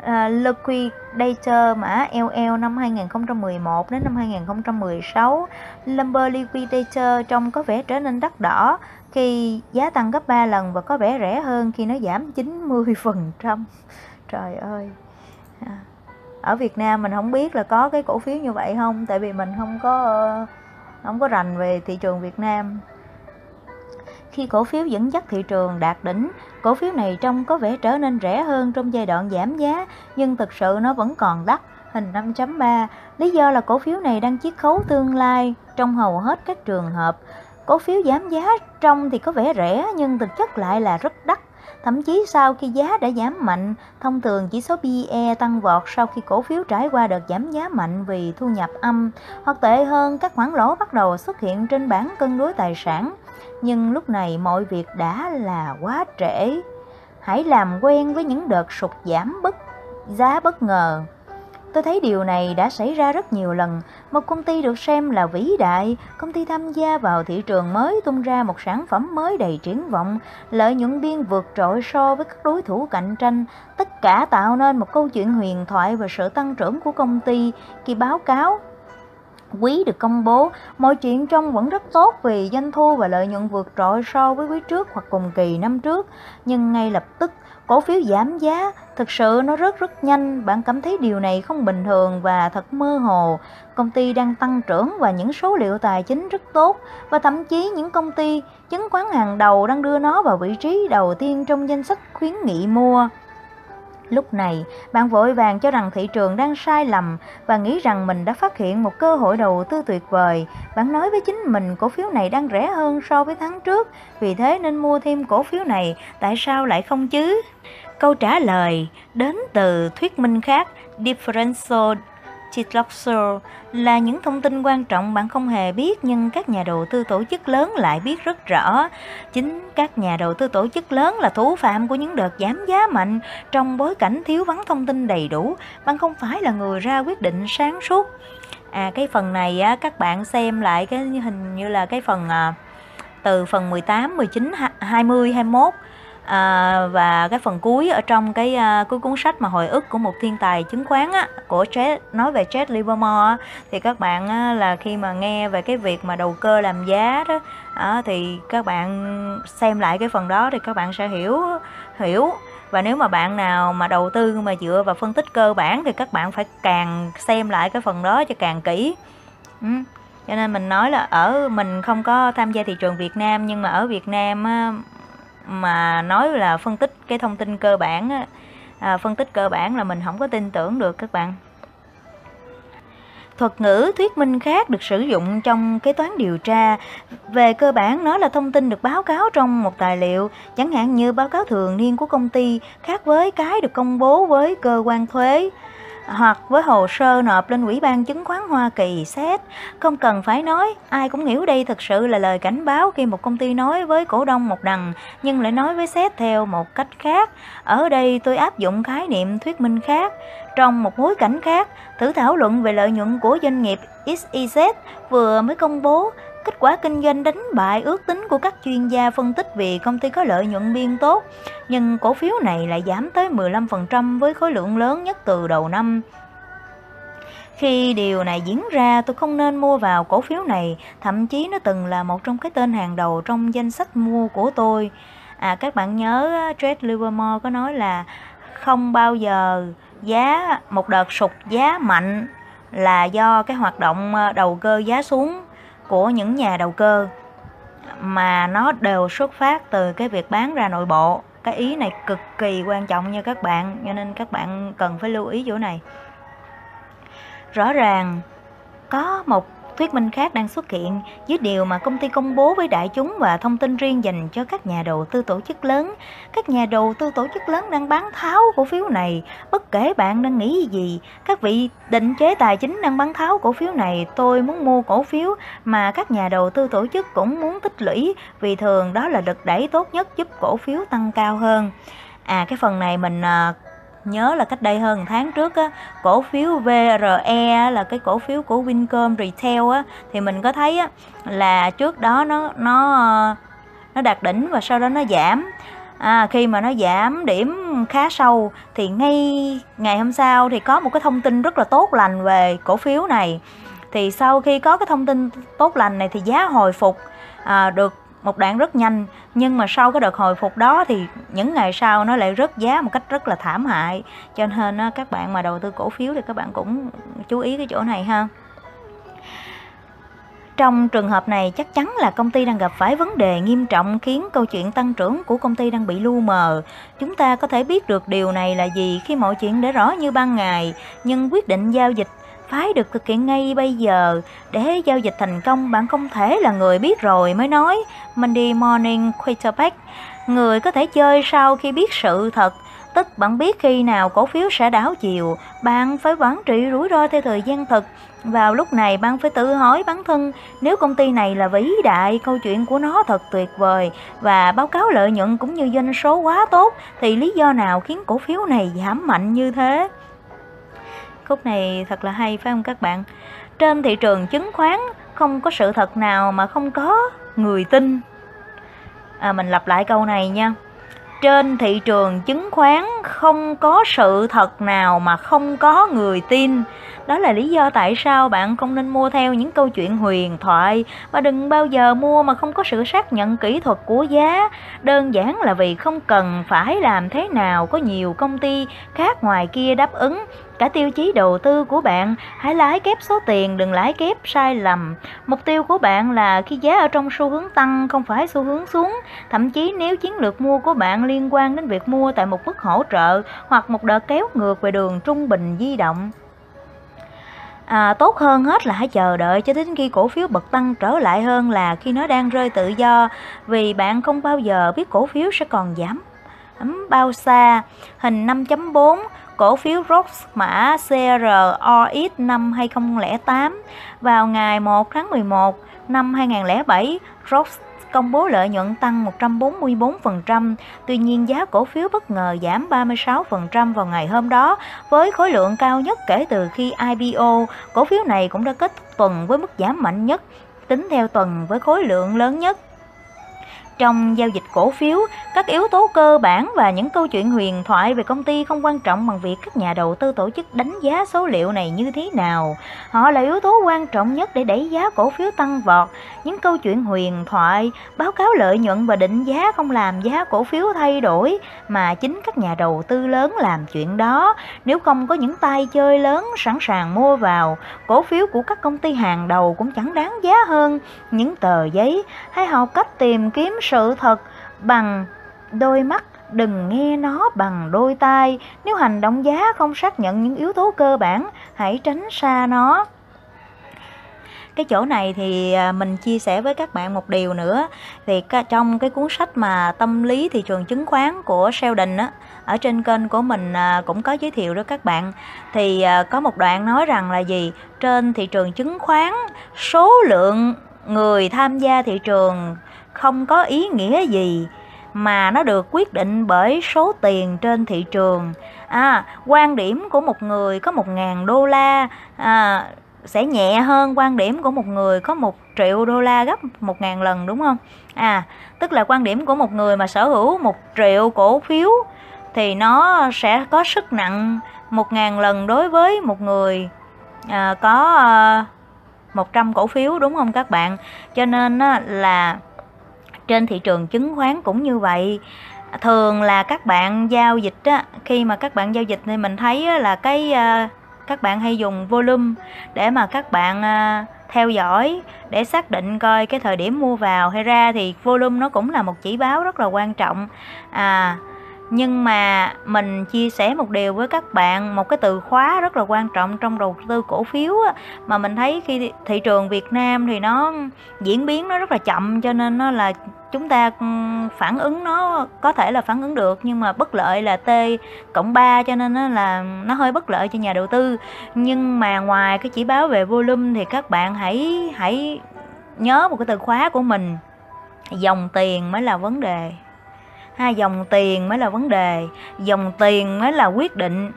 à, Liquidator mã LL năm 2011 đến năm 2016. Lumber Liquidator trông có vẻ trở nên đắt đỏ khi giá tăng gấp 3 lần và có vẻ rẻ hơn khi nó giảm 90%. Trời ơi. À, ở Việt Nam mình không biết là có cái cổ phiếu như vậy không tại vì mình không có ờ, không có rành về thị trường Việt Nam. Khi cổ phiếu dẫn dắt thị trường đạt đỉnh, cổ phiếu này trông có vẻ trở nên rẻ hơn trong giai đoạn giảm giá, nhưng thực sự nó vẫn còn đắt. Hình 5.3 Lý do là cổ phiếu này đang chiết khấu tương lai trong hầu hết các trường hợp Cổ phiếu giảm giá trong thì có vẻ rẻ nhưng thực chất lại là rất đắt. Thậm chí sau khi giá đã giảm mạnh, thông thường chỉ số PE tăng vọt sau khi cổ phiếu trải qua đợt giảm giá mạnh vì thu nhập âm, hoặc tệ hơn các khoản lỗ bắt đầu xuất hiện trên bảng cân đối tài sản. Nhưng lúc này mọi việc đã là quá trễ. Hãy làm quen với những đợt sụt giảm bất giá bất ngờ. Tôi thấy điều này đã xảy ra rất nhiều lần. Một công ty được xem là vĩ đại, công ty tham gia vào thị trường mới tung ra một sản phẩm mới đầy triển vọng, lợi nhuận biên vượt trội so với các đối thủ cạnh tranh. Tất cả tạo nên một câu chuyện huyền thoại về sự tăng trưởng của công ty khi báo cáo quý được công bố, mọi chuyện trông vẫn rất tốt vì doanh thu và lợi nhuận vượt trội so với quý trước hoặc cùng kỳ năm trước, nhưng ngay lập tức cổ phiếu giảm giá, thực sự nó rất rất nhanh, bạn cảm thấy điều này không bình thường và thật mơ hồ. Công ty đang tăng trưởng và những số liệu tài chính rất tốt và thậm chí những công ty chứng khoán hàng đầu đang đưa nó vào vị trí đầu tiên trong danh sách khuyến nghị mua. Lúc này, bạn vội vàng cho rằng thị trường đang sai lầm và nghĩ rằng mình đã phát hiện một cơ hội đầu tư tuyệt vời. Bạn nói với chính mình cổ phiếu này đang rẻ hơn so với tháng trước, vì thế nên mua thêm cổ phiếu này, tại sao lại không chứ? Câu trả lời đến từ thuyết minh khác, differential Titloxer là những thông tin quan trọng bạn không hề biết nhưng các nhà đầu tư tổ chức lớn lại biết rất rõ. Chính các nhà đầu tư tổ chức lớn là thủ phạm của những đợt giảm giá mạnh trong bối cảnh thiếu vắng thông tin đầy đủ. Bạn không phải là người ra quyết định sáng suốt. À cái phần này á, các bạn xem lại cái hình như là cái phần à, từ phần 18, 19, 20, 21 à, và cái phần cuối ở trong cái à, cuối cuốn sách mà hồi ức của một thiên tài chứng khoán á, của Jet nói về Jet Livermore á, thì các bạn á, là khi mà nghe về cái việc mà đầu cơ làm giá đó á, thì các bạn xem lại cái phần đó thì các bạn sẽ hiểu hiểu và nếu mà bạn nào mà đầu tư mà dựa vào phân tích cơ bản thì các bạn phải càng xem lại cái phần đó cho càng kỹ ừ. cho nên mình nói là ở mình không có tham gia thị trường Việt Nam nhưng mà ở Việt Nam á, mà nói là phân tích cái thông tin cơ bản à, phân tích cơ bản là mình không có tin tưởng được các bạn. Thuật ngữ thuyết minh khác được sử dụng trong kế toán điều tra. Về cơ bản nó là thông tin được báo cáo trong một tài liệu chẳng hạn như báo cáo thường niên của công ty khác với cái được công bố với cơ quan thuế hoặc với hồ sơ nộp lên Ủy ban Chứng khoán Hoa Kỳ xét. Không cần phải nói, ai cũng hiểu đây thực sự là lời cảnh báo khi một công ty nói với cổ đông một đằng nhưng lại nói với xét theo một cách khác. Ở đây tôi áp dụng khái niệm thuyết minh khác. Trong một bối cảnh khác, thử thảo luận về lợi nhuận của doanh nghiệp XYZ vừa mới công bố kết quả kinh doanh đánh bại ước tính của các chuyên gia phân tích vì công ty có lợi nhuận biên tốt, nhưng cổ phiếu này lại giảm tới 15% với khối lượng lớn nhất từ đầu năm. Khi điều này diễn ra, tôi không nên mua vào cổ phiếu này, thậm chí nó từng là một trong cái tên hàng đầu trong danh sách mua của tôi. À các bạn nhớ Trade Livermore có nói là không bao giờ giá một đợt sụt giá mạnh là do cái hoạt động ờ, đầu cơ giá xuống của những nhà đầu cơ, mà nó đều xuất phát từ cái việc bán ra nội bộ. Cái ý này cực kỳ quan trọng nha các bạn, cho nên các bạn cần phải lưu ý chỗ này. Rõ ràng, có một thuyết minh khác đang xuất hiện với điều mà công ty công bố với đại chúng và thông tin riêng dành cho các nhà đầu tư tổ chức lớn. Các nhà đầu tư tổ chức lớn đang bán tháo cổ phiếu này, bất kể bạn đang nghĩ gì. Các vị định chế tài chính đang bán tháo cổ phiếu này, tôi muốn mua cổ phiếu mà các nhà đầu tư tổ chức cũng muốn tích lũy vì thường đó là lực đẩy tốt nhất giúp cổ phiếu tăng cao hơn. À cái phần này mình à, nhớ là cách đây hơn tháng trước á, cổ phiếu VRE là cái cổ phiếu của Vincom Retail á, thì mình có thấy á, là trước đó nó nó nó đạt đỉnh và sau đó nó giảm. À, khi mà nó giảm điểm khá sâu thì ngay ngày hôm sau thì có một cái thông tin rất là tốt lành về cổ phiếu này. Thì sau khi có cái thông tin tốt lành này thì giá hồi phục à, được một đoạn rất nhanh nhưng mà sau cái đợt hồi phục đó thì những ngày sau nó lại rớt giá một cách rất là thảm hại cho nên các bạn mà đầu tư cổ phiếu thì các bạn cũng chú ý cái chỗ này ha trong trường hợp này chắc chắn là công ty đang gặp phải vấn đề nghiêm trọng khiến câu chuyện tăng trưởng của công ty đang bị lu mờ. Chúng ta có thể biết được điều này là gì khi mọi chuyện để rõ như ban ngày, nhưng quyết định giao dịch phải được thực hiện ngay bây giờ. Để giao dịch thành công, bạn không thể là người biết rồi mới nói. Monday morning quarterback, người có thể chơi sau khi biết sự thật. Tức bạn biết khi nào cổ phiếu sẽ đảo chiều, bạn phải quản trị rủi ro theo thời gian thực. Vào lúc này bạn phải tự hỏi bản thân nếu công ty này là vĩ đại, câu chuyện của nó thật tuyệt vời và báo cáo lợi nhuận cũng như doanh số quá tốt thì lý do nào khiến cổ phiếu này giảm mạnh như thế? Khúc này thật là hay phải không các bạn? Trên thị trường chứng khoán không có sự thật nào mà không có người tin. À, mình lặp lại câu này nha. trên thị trường chứng khoán không có sự thật nào mà không có người tin đó là lý do tại sao bạn không nên mua theo những câu chuyện huyền thoại và đừng bao giờ mua mà không có sự xác nhận kỹ thuật của giá. Đơn giản là vì không cần phải làm thế nào có nhiều công ty khác ngoài kia đáp ứng cả tiêu chí đầu tư của bạn. Hãy lái kép số tiền đừng lái kép sai lầm. Mục tiêu của bạn là khi giá ở trong xu hướng tăng không phải xu hướng xuống. Thậm chí nếu chiến lược mua của bạn liên quan đến việc mua tại một mức hỗ trợ hoặc một đợt kéo ngược về đường trung bình di động. À, tốt hơn hết là hãy chờ đợi cho đến khi cổ phiếu bật tăng trở lại hơn là khi nó đang rơi tự do vì bạn không bao giờ biết cổ phiếu sẽ còn giảm. Bao xa hình 5.4 cổ phiếu ROX mã CROX năm 2008 vào ngày 1 tháng 11 năm 2007 ROX công bố lợi nhuận tăng 144%, tuy nhiên giá cổ phiếu bất ngờ giảm 36% vào ngày hôm đó với khối lượng cao nhất kể từ khi IPO. Cổ phiếu này cũng đã kết tuần với mức giảm mạnh nhất, tính theo tuần với khối lượng lớn nhất. Trong giao dịch cổ phiếu, các yếu tố cơ bản và những câu chuyện huyền thoại về công ty không quan trọng bằng việc các nhà đầu tư tổ chức đánh giá số liệu này như thế nào. Họ là yếu tố quan trọng nhất để đẩy giá cổ phiếu tăng vọt. Những câu chuyện huyền thoại, báo cáo lợi nhuận và định giá không làm giá cổ phiếu thay đổi, mà chính các nhà đầu tư lớn làm chuyện đó. Nếu không có những tay chơi lớn sẵn sàng mua vào, cổ phiếu của các công ty hàng đầu cũng chẳng đáng giá hơn những tờ giấy. Hãy học cách tìm kiếm sự thật. Bằng đôi mắt, đừng nghe nó bằng đôi tai. Nếu hành động giá không xác nhận những yếu tố cơ bản, hãy tránh xa nó. Cái chỗ này thì à, mình chia sẻ với các bạn một điều nữa. Thì trong cái cuốn sách mà tâm lý thị trường chứng khoán của Sheldon á, ở trên kênh của mình à, cũng có giới thiệu đó các bạn. Thì à, có một đoạn nói rằng là gì? Trên thị trường chứng khoán, số lượng người tham gia thị trường không có ý nghĩa gì mà nó được quyết định bởi số tiền trên thị trường. À, quan điểm của một người có một ngàn đô la à, sẽ nhẹ hơn quan điểm của một người có một triệu đô la gấp một ngàn lần đúng không? À tức là quan điểm của một người mà sở hữu một triệu cổ phiếu thì nó sẽ có sức nặng một ngàn lần đối với một người à, có à, 100 cổ phiếu đúng không các bạn? Cho nên á, là trên thị trường chứng khoán cũng như vậy. Thường là các bạn giao dịch á, khi mà các bạn giao dịch thì mình thấy là cái ờ, các bạn hay dùng volume để mà các bạn ờ, theo dõi để xác định coi cái thời điểm mua vào. Hay ra thì volume nó cũng là một chỉ báo rất là quan trọng. À nhưng mà mình chia sẻ một điều với các bạn một cái từ khóa rất là quan trọng trong đầu tư cổ phiếu á, mà mình thấy khi thị trường Việt Nam thì nó diễn biến nó rất là chậm cho nên nó là chúng ta phản ứng nó có thể là phản ứng được nhưng mà bất lợi là T cộng 3 cho nên nó là nó hơi bất lợi cho nhà đầu tư. Nhưng mà ngoài cái chỉ báo về volume thì các bạn hãy hãy nhớ một cái từ khóa của mình dòng tiền mới là vấn đề hai dòng tiền mới là vấn đề dòng tiền mới là quyết định.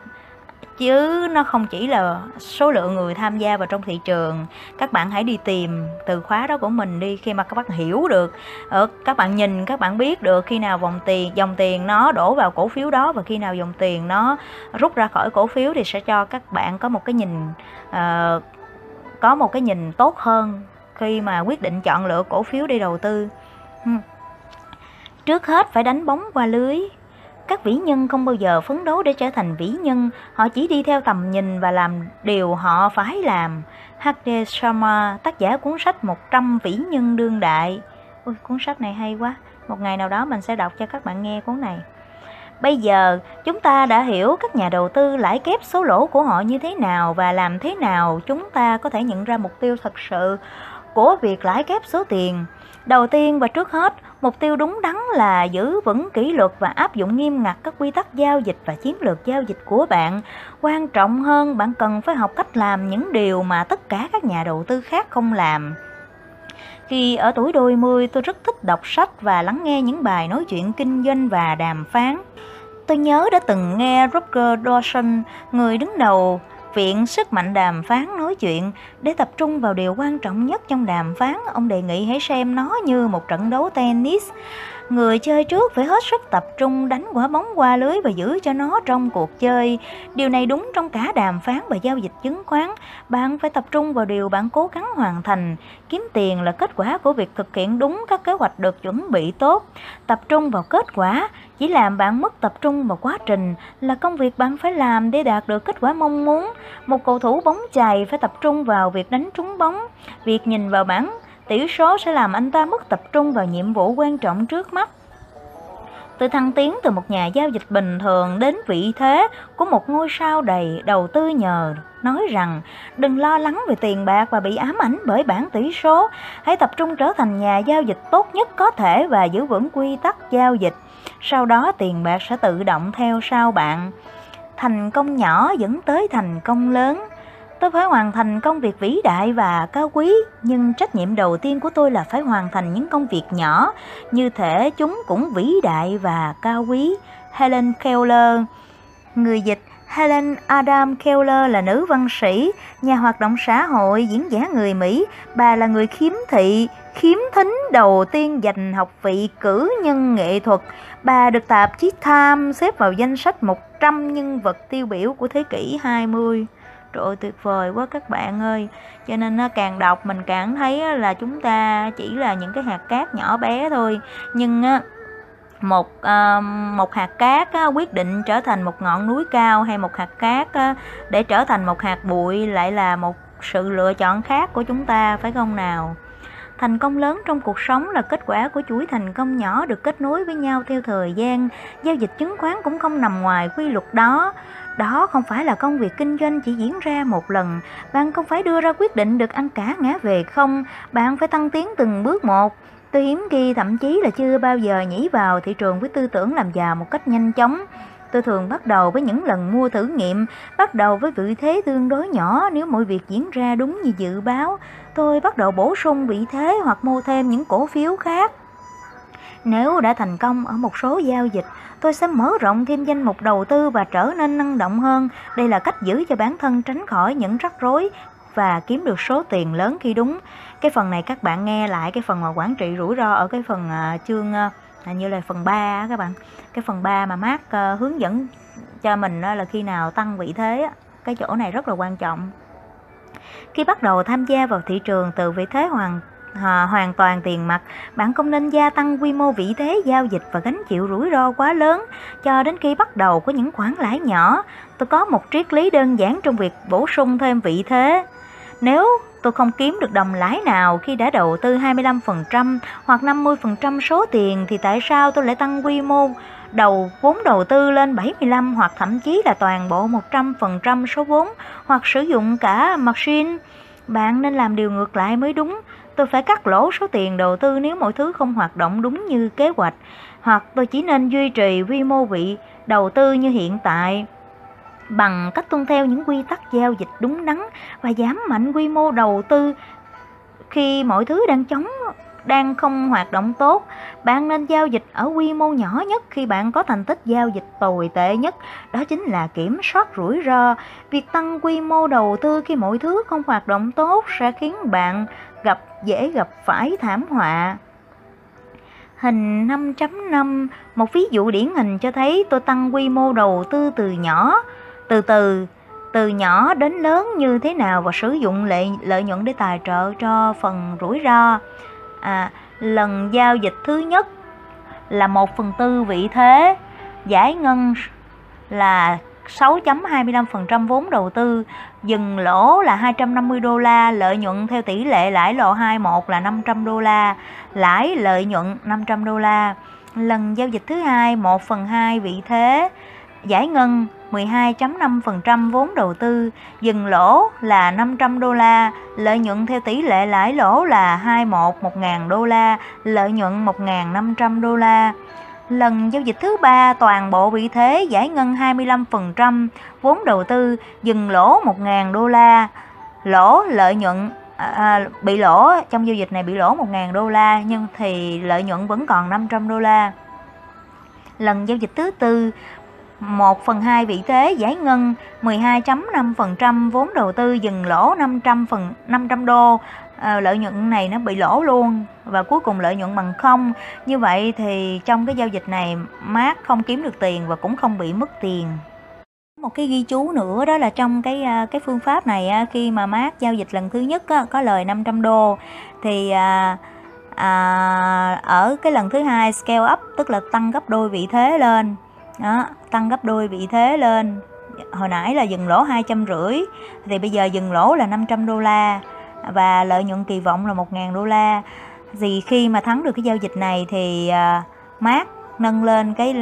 Chứ nó không chỉ là số lượng người tham gia vào trong thị trường. Các bạn hãy đi tìm từ khóa đó của mình đi khi mà các bạn hiểu được. Ở các bạn nhìn các bạn biết được khi nào vòng tiền dòng tiền nó đổ vào cổ phiếu đó và khi nào dòng tiền nó rút ra khỏi cổ phiếu thì sẽ cho các bạn có một cái nhìn uh, có một cái nhìn tốt hơn khi mà quyết định chọn lựa cổ phiếu đi đầu tư. Trước hết phải đánh bóng qua lưới. Các vĩ nhân không bao giờ phấn đấu để trở thành vĩ nhân, họ chỉ đi theo tầm nhìn và làm điều họ phải làm. H.D. Sharma, tác giả cuốn sách 100 vĩ nhân đương đại. Ui, cuốn sách này hay quá. Một ngày nào đó mình sẽ đọc cho các bạn nghe cuốn này. Bây giờ, chúng ta đã hiểu các nhà đầu tư lãi kép số lỗ của họ như thế nào và làm thế nào chúng ta có thể nhận ra mục tiêu thật sự của việc lãi kép số tiền. Đầu tiên và trước hết, Mục tiêu đúng đắn là giữ vững kỷ luật và áp dụng nghiêm ngặt các quy tắc giao dịch và chiến lược giao dịch của bạn. Quan trọng hơn, bạn cần phải học cách làm những điều mà tất cả các nhà đầu tư khác không làm. Khi ở tuổi đôi mươi, tôi rất thích đọc sách và lắng nghe những bài nói chuyện kinh doanh và đàm phán. Tôi nhớ đã từng nghe Roger Dawson, người đứng đầu viện sức mạnh đàm phán nói chuyện để tập trung vào điều quan trọng nhất trong đàm phán, ông đề nghị hãy xem nó như một trận đấu tennis Người chơi trước phải hết sức tập trung, đánh quả bóng qua lưới và giữ cho nó trong cuộc chơi. Điều này đúng trong cả đàm phán và giao dịch chứng khoán. Bạn phải tập trung vào điều bạn cố gắng hoàn thành. Kiếm tiền là kết quả của việc thực hiện đúng các kế hoạch được chuẩn bị tốt. Tập trung vào kết quả chỉ làm bạn mất tập trung vào quá trình là công việc bạn phải làm để đạt được kết quả mong muốn. Một cầu thủ bóng chày phải tập trung vào việc đánh trúng bóng, việc nhìn vào bảng tỷ số sẽ làm anh ta mất tập trung vào nhiệm vụ quan trọng trước mắt. Từ thăng tiến từ một nhà giao dịch bình thường đến vị thế của một ngôi sao đầy đầu tư nhờ nói rằng đừng lo lắng về tiền bạc và bị ám ảnh bởi bảng tỷ số, hãy tập trung trở thành nhà giao dịch tốt nhất có thể và giữ vững quy tắc giao dịch. Sau đó tiền bạc sẽ tự động theo sau bạn. Thành công nhỏ dẫn tới thành công lớn. Tôi phải hoàn thành công việc vĩ đại và cao quý, nhưng trách nhiệm đầu tiên của tôi là phải hoàn thành những công việc nhỏ, như thể chúng cũng vĩ đại và cao quý. Helen Keller Người dịch Helen Adam Keller là nữ văn sĩ, nhà hoạt động xã hội, diễn giả người Mỹ. Bà là người khiếm thị, khiếm thính đầu tiên giành học vị cử nhân nghệ thuật. Bà được tạp chí Time xếp vào danh sách 100 nhân vật tiêu biểu của thế kỷ 20. Trời ơi tuyệt vời quá các bạn ơi Cho nên càng đọc mình càng thấy là chúng ta chỉ là những cái hạt cát nhỏ bé thôi Nhưng một uh, một hạt cát uh, quyết định trở thành một ngọn núi cao hay một hạt cát uh, để trở thành một hạt bụi lại là một sự lựa chọn khác của chúng ta phải không nào thành công lớn trong cuộc sống là kết quả của chuỗi thành công nhỏ được kết nối với nhau theo thời gian. Giao dịch chứng khoán cũng không nằm ngoài quy luật đó. Đó không phải là công việc kinh doanh chỉ diễn ra một lần. Bạn không phải đưa ra quyết định được ăn cả ngã về không? Bạn phải tăng tiến từng bước một. Tôi hiếm khi, thậm chí là chưa bao giờ nhảy vào thị trường với tư tưởng làm giàu một cách nhanh chóng tôi thường bắt đầu với những lần mua thử nghiệm, bắt đầu với vị thế tương đối nhỏ nếu mọi việc diễn ra đúng như dự báo tôi bắt đầu bổ sung vị thế hoặc mua thêm những cổ phiếu khác nếu đã thành công ở một số giao dịch, tôi sẽ mở rộng thêm danh mục đầu tư và trở nên năng động hơn. Đây là cách giữ cho bản thân tránh khỏi những rắc rối và kiếm được số tiền lớn khi đúng. Cái phần này các bạn nghe lại cái phần mà quản trị rủi ro ở cái phần à, chương à, hình như là phần 3 các bạn. Cái phần 3 mà mát uh, ờ, hướng dẫn cho mình uh, là khi nào tăng vị thế cái chỗ này rất là quan trọng. Khi bắt đầu tham gia vào thị trường từ vị thế hoàn à, hoàn toàn tiền mặt, bạn không nên gia tăng quy mô vị thế giao dịch và gánh chịu rủi ro quá lớn cho đến khi bắt đầu có những khoản lãi nhỏ. Tôi có một triết lý đơn giản trong việc bổ sung thêm vị thế. Nếu tôi không kiếm được đồng lãi nào khi đã đầu tư 25% hoặc 50% số tiền thì tại sao tôi lại tăng quy mô đầu vốn đầu tư lên 75 hoặc thậm chí là toàn bộ 100% số vốn hoặc sử dụng cả machine? Bạn nên làm điều ngược lại mới đúng tôi phải cắt lỗ số tiền đầu tư nếu mọi thứ không hoạt động đúng như kế hoạch, hoặc tôi chỉ nên duy trì quy mô vị đầu tư như hiện tại bằng cách tuân theo những quy tắc giao dịch đúng đắn và giảm mạnh quy mô đầu tư khi mọi thứ đang chống đang không hoạt động tốt, bạn nên giao dịch ở quy mô nhỏ nhất khi bạn có thành tích giao dịch tồi tệ nhất, đó chính là kiểm soát rủi ro. Việc tăng quy mô đầu tư khi mọi thứ không hoạt động tốt sẽ khiến bạn gặp dễ gặp phải thảm họa. Hình 5.5, một ví dụ điển hình cho thấy tôi tăng quy mô đầu tư từ nhỏ, từ từ, từ nhỏ đến lớn như thế nào và sử dụng lợi, lợi nhuận để tài trợ cho phần rủi ro. À, lần giao dịch thứ nhất là 1 phần tư vị thế, giải ngân là 6.25% vốn đầu tư, dừng lỗ là 250 đô la, lợi nhuận theo tỷ lệ lãi lộ 21 là 500 đô la, lãi lợi nhuận 500 đô la. Lần giao dịch thứ hai 1 phần 2 vị thế, giải ngân 12.5% vốn đầu tư, dừng lỗ là 500 đô la, lợi nhuận theo tỷ lệ lãi lỗ là 21 1.000 đô la, lợi nhuận 1.500 đô la. Lần giao dịch thứ ba toàn bộ bị thế giải ngân 25% vốn đầu tư dừng lỗ 1.000 đô la lỗ lợi nhuận à, à, bị lỗ trong giao dịch này bị lỗ 1.000 đô la nhưng thì lợi nhuận vẫn còn 500 đô la lần giao dịch thứ tư 1 phần 2 vị thế giải ngân 12.5% vốn đầu tư dừng lỗ 500 phần 500 đô. À, lợi nhuận này nó bị lỗ luôn và cuối cùng lợi nhuận bằng không. Như vậy thì trong cái giao dịch này mát không kiếm được tiền và cũng không bị mất tiền. Một cái ghi chú nữa đó là trong cái ờ, cái phương pháp này khi mà mát giao dịch lần thứ nhất có lời 500 đô. Thì à, à, ở cái lần thứ hai scale up tức là tăng gấp đôi vị thế lên đó, tăng gấp đôi vị thế lên. Hồi nãy là dừng lỗ hai trăm rưỡi thì bây giờ dừng lỗ là 500 đô la và lợi nhuận kỳ vọng là 1.000 đô la. Thì khi mà thắng được cái giao dịch này thì uh, Mark nâng lên cái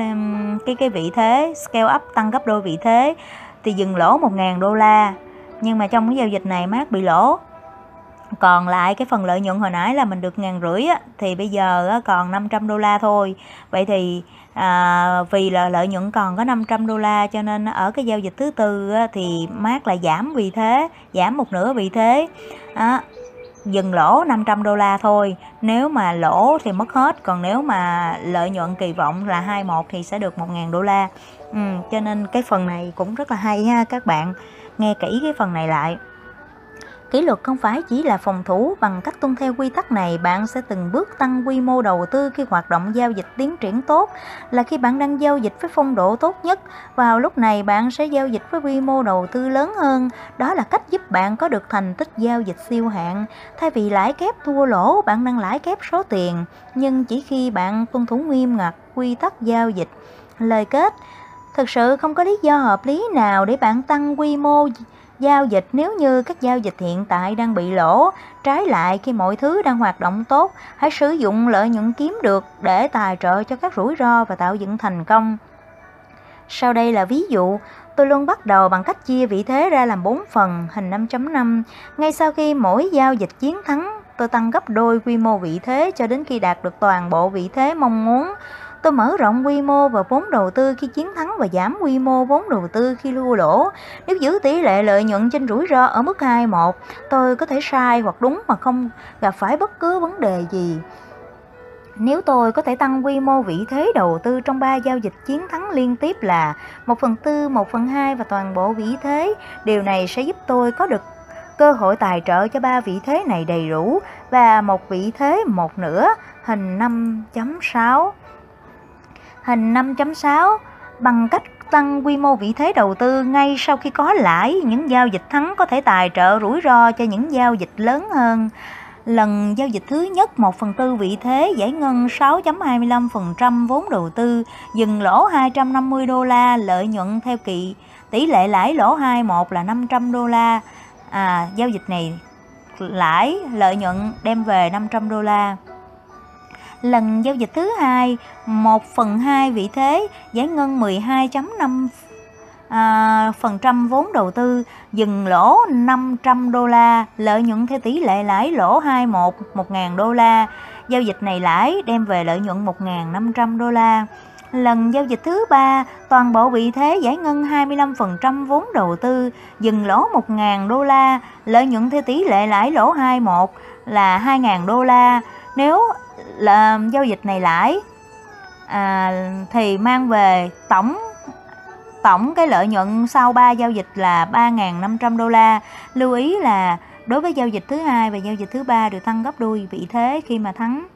cái cái vị thế scale up tăng gấp đôi vị thế thì dừng lỗ 1.000 đô la. Nhưng mà trong cái giao dịch này Mark bị lỗ. Còn lại cái phần lợi nhuận hồi nãy là mình được ngàn rưỡi á, thì bây giờ á, còn 500 đô la thôi. Vậy thì à, vì là lợi nhuận còn có 500 đô la cho nên ở cái giao dịch thứ tư á, thì mát lại giảm vì thế giảm một nửa vì thế. À, dừng lỗ 500 đô la thôi nếu mà lỗ thì mất hết còn nếu mà lợi nhuận kỳ vọng là 21 thì sẽ được 1.000 đô la. Ừ, cho nên cái phần này cũng rất là hay ha các bạn nghe kỹ cái phần này lại. Kỷ luật không phải chỉ là phòng thủ, bằng cách tuân theo quy tắc này, bạn sẽ từng bước tăng quy mô đầu tư khi hoạt động giao dịch tiến triển tốt, là khi bạn đang giao dịch với phong độ tốt nhất. Vào lúc này bạn sẽ giao dịch với quy mô đầu tư lớn hơn, đó là cách giúp bạn có được thành tích giao dịch siêu hạn. Thay vì lãi kép thua lỗ, bạn đang lãi kép số tiền, nhưng chỉ khi bạn tuân thủ nghiêm ngặt quy tắc giao dịch. Lời kết Thực sự không có lý do hợp lý nào để bạn tăng quy mô giao dịch nếu như các giao dịch hiện tại đang bị lỗ. Trái lại khi mọi thứ đang hoạt động tốt, hãy sử dụng lợi nhuận kiếm được để tài trợ cho các rủi ro và tạo dựng thành công. Sau đây là ví dụ, tôi luôn bắt đầu bằng cách chia vị thế ra làm 4 phần, hình 5.5. Ngay sau khi mỗi giao dịch chiến thắng, tôi tăng gấp đôi quy mô vị thế cho đến khi đạt được toàn bộ vị thế mong muốn. Tôi mở rộng quy mô và vốn đầu tư khi chiến thắng và giảm quy mô vốn đầu tư khi thua lỗ. Nếu giữ tỷ lệ lợi nhuận trên rủi ro ở mức 2-1, tôi có thể sai hoặc đúng mà không gặp phải bất cứ vấn đề gì. Nếu tôi có thể tăng quy mô vị thế đầu tư trong 3 giao dịch chiến thắng liên tiếp là 1 phần 4, 1 phần 2 và toàn bộ vị thế, điều này sẽ giúp tôi có được cơ hội tài trợ cho ba vị thế này đầy đủ và một vị thế một nửa hình 5.6 hình 5.6 bằng cách tăng quy mô vị thế đầu tư ngay sau khi có lãi, những giao dịch thắng có thể tài trợ rủi ro cho những giao dịch lớn hơn. Lần giao dịch thứ nhất 1 phần tư vị thế giải ngân 6.25% vốn đầu tư, dừng lỗ 250 đô la, lợi nhuận theo kỳ tỷ lệ lãi lỗ 21 là 500 đô la. À, giao dịch này lãi lợi nhuận đem về 500 đô la lần giao dịch thứ hai 1 phần 2 vị thế giải ngân 12.5 à, phần trăm vốn đầu tư dừng lỗ 500 đô la lợi nhuận theo tỷ lệ lãi lỗ 21 1.000 đô la giao dịch này lãi đem về lợi nhuận 1.500 đô la Lần giao dịch thứ ba, toàn bộ vị thế giải ngân 25% vốn đầu tư, dừng lỗ 1.000 đô la, lợi nhuận theo tỷ lệ lãi lỗ 21 là 2.000 đô la. Nếu là giao dịch này lãi à, thì mang về tổng tổng cái lợi nhuận sau 3 giao dịch là 3.500 đô la. Lưu ý là đối với giao dịch thứ hai và giao dịch thứ ba được tăng gấp đôi vị thế khi mà thắng.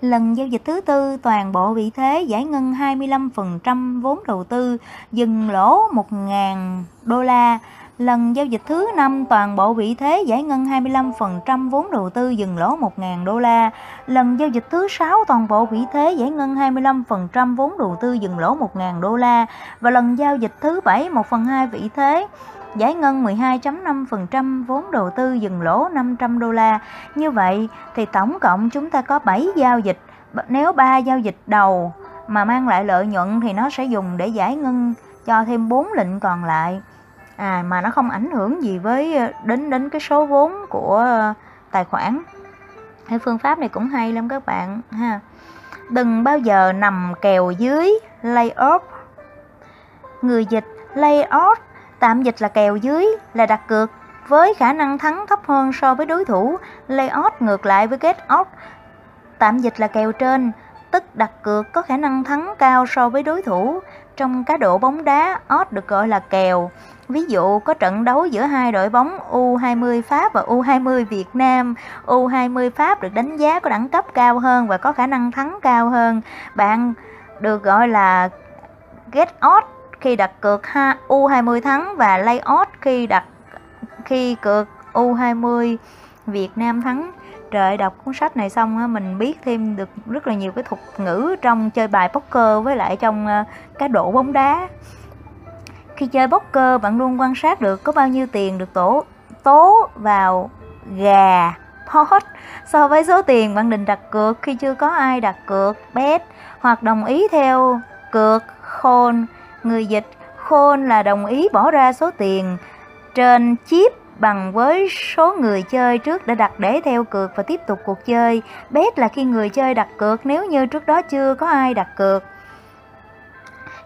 Lần giao dịch thứ tư, toàn bộ vị thế giải ngân 25% vốn đầu tư, dừng lỗ 1.000 đô la. Lần giao dịch thứ năm, toàn bộ vị thế giải ngân 25% vốn đầu tư dừng lỗ 1.000 đô la. Lần giao dịch thứ sáu, toàn bộ vị thế giải ngân 25% vốn đầu tư dừng lỗ 1.000 đô la. Và lần giao dịch thứ bảy 1 phần 2 vị thế giải ngân 12.5% vốn đầu tư dừng lỗ 500 đô la. Như vậy thì tổng cộng chúng ta có 7 giao dịch. Nếu 3 giao dịch đầu mà mang lại lợi nhuận thì nó sẽ dùng để giải ngân cho thêm 4 lệnh còn lại à mà nó không ảnh hưởng gì với ờ, đến đến cái số vốn của ờ, tài khoản. Cái phương pháp này cũng hay lắm các bạn, ha. Đừng bao giờ nằm kèo dưới layoff người dịch layoff tạm dịch là kèo dưới là đặt cược với khả năng thắng thấp hơn so với đối thủ. Layoff ngược lại với get out tạm dịch là kèo trên, tức đặt cược có khả năng thắng cao so với đối thủ. Trong cá độ bóng đá, odds được gọi là kèo. Ví dụ có trận đấu giữa hai đội bóng U20 Pháp và U20 Việt Nam. U20 Pháp được đánh giá có đẳng cấp cao hơn và có khả năng thắng cao hơn. Bạn được gọi là get odds khi đặt cược U20 thắng và lay odds khi đặt khi cược U20 Việt Nam thắng. Trời, đọc cuốn sách này xong á, mình biết thêm được rất là nhiều cái thuật ngữ trong chơi bài poker với lại trong ờ, cá độ bóng đá. Khi chơi poker, bạn luôn quan sát được có bao nhiêu tiền được tổ, tố vào gà, pot so với số tiền bạn định đặt cược khi chưa có ai đặt cược, bet, hoặc đồng ý theo cược, khôn, người dịch khôn là đồng ý bỏ ra số tiền trên chip bằng với số người chơi trước đã đặt để theo cược và tiếp tục cuộc chơi. Bet là khi người chơi đặt cược nếu như trước đó chưa có ai đặt cược.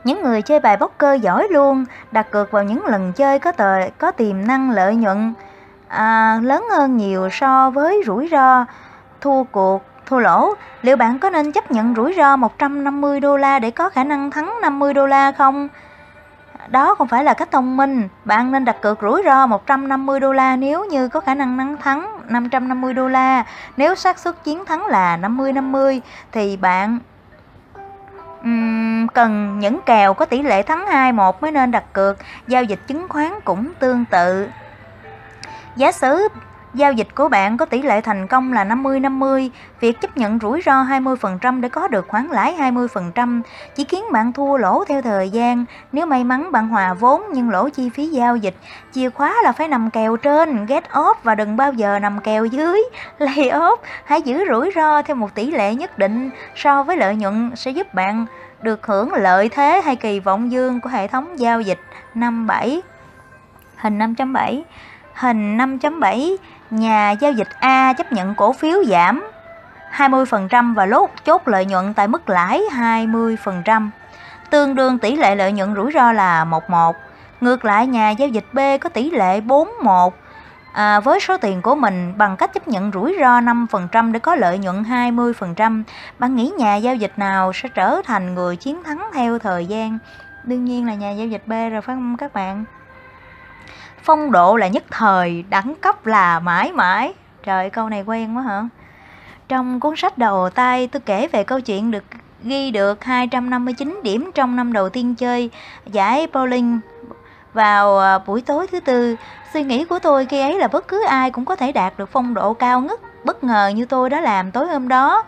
Những người chơi bài poker giỏi luôn, đặt cược vào những lần chơi có tờ, có tiềm năng lợi nhuận à, lớn hơn nhiều so với rủi ro thua cuộc thua lỗ. Liệu bạn có nên chấp nhận rủi ro 150 đô la để có khả năng thắng 50 đô la không? Đó không phải là cách thông minh. Bạn nên đặt cược rủi ro 150 đô la nếu như có khả năng nắng thắng 550 đô la. Nếu xác suất chiến thắng là 50-50 thì bạn um, cần những kèo có tỷ lệ thắng 2-1 mới nên đặt cược. Giao dịch chứng khoán cũng tương tự. Giả sử Giao dịch của bạn có tỷ lệ thành công là 50-50, việc chấp nhận rủi ro 20% để có được khoản lãi 20% chỉ khiến bạn thua lỗ theo thời gian. Nếu may mắn bạn hòa vốn nhưng lỗ chi phí giao dịch, chìa khóa là phải nằm kèo trên, get off và đừng bao giờ nằm kèo dưới, lay off. Hãy giữ rủi ro theo một tỷ lệ nhất định so với lợi nhuận sẽ giúp bạn được hưởng lợi thế hay kỳ vọng dương của hệ thống giao dịch 57. Hình 5.7 Hình 5.7 nhà giao dịch A chấp nhận cổ phiếu giảm 20% và lốt chốt lợi nhuận tại mức lãi 20%, tương đương tỷ lệ lợi nhuận rủi ro là 11. Ngược lại nhà giao dịch B có tỷ lệ 41 à, với số tiền của mình bằng cách chấp nhận rủi ro 5% để có lợi nhuận 20%. Bạn nghĩ nhà giao dịch nào sẽ trở thành người chiến thắng theo thời gian? Đương nhiên là nhà giao dịch B rồi phải không các bạn? Phong độ là nhất thời, đẳng cấp là mãi mãi. Trời, câu này quen quá hả? Trong cuốn sách đầu tay, tôi kể về câu chuyện được ghi được 259 điểm trong năm đầu tiên chơi giải bowling. Vào à, buổi tối thứ tư, suy nghĩ của tôi khi ấy là bất cứ ai cũng có thể đạt được phong độ cao ngất. Bất ngờ như tôi đã làm tối hôm đó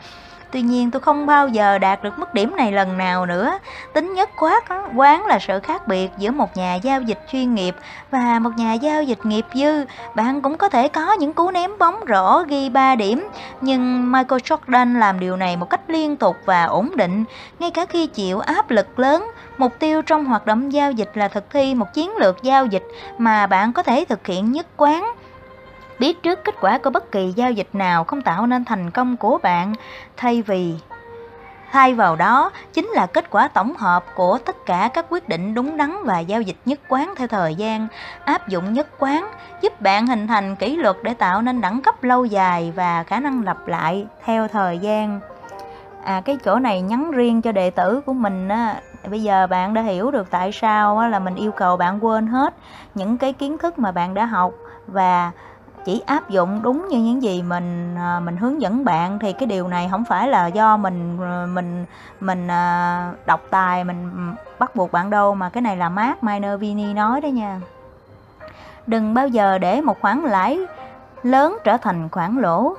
Tuy nhiên tôi không bao giờ đạt được mức điểm này lần nào nữa. Tính nhất quát quán là sự khác biệt giữa một nhà giao dịch chuyên nghiệp và một nhà giao dịch nghiệp dư. Bạn cũng có thể có những cú ném bóng rõ ghi 3 điểm, nhưng Michael Jordan làm điều này một cách liên tục và ổn định, ngay cả khi chịu áp lực lớn. Mục tiêu trong hoạt động giao dịch là thực thi một chiến lược giao dịch mà bạn có thể thực hiện nhất quán biết trước kết quả của bất kỳ giao dịch nào không tạo nên thành công của bạn. Thay vì thay vào đó chính là kết quả tổng hợp của tất cả các quyết định đúng đắn và giao dịch nhất quán theo thời gian. Áp dụng nhất quán giúp bạn hình thành kỷ luật để tạo nên đẳng cấp lâu dài và khả năng lặp lại theo thời gian. À cái chỗ này nhắn riêng cho đệ tử của mình á. Bây giờ bạn đã hiểu được tại sao á, là mình yêu cầu bạn quên hết những cái kiến thức mà bạn đã học và chỉ áp dụng đúng như những gì mình à, mình hướng dẫn bạn thì cái điều này không phải là do mình à, mình mình à, đọc tài, mình bắt buộc bạn đâu, mà cái này là Mark Miner Vini nói đó nha. Đừng bao giờ để một khoản lãi lớn trở thành khoản lỗ.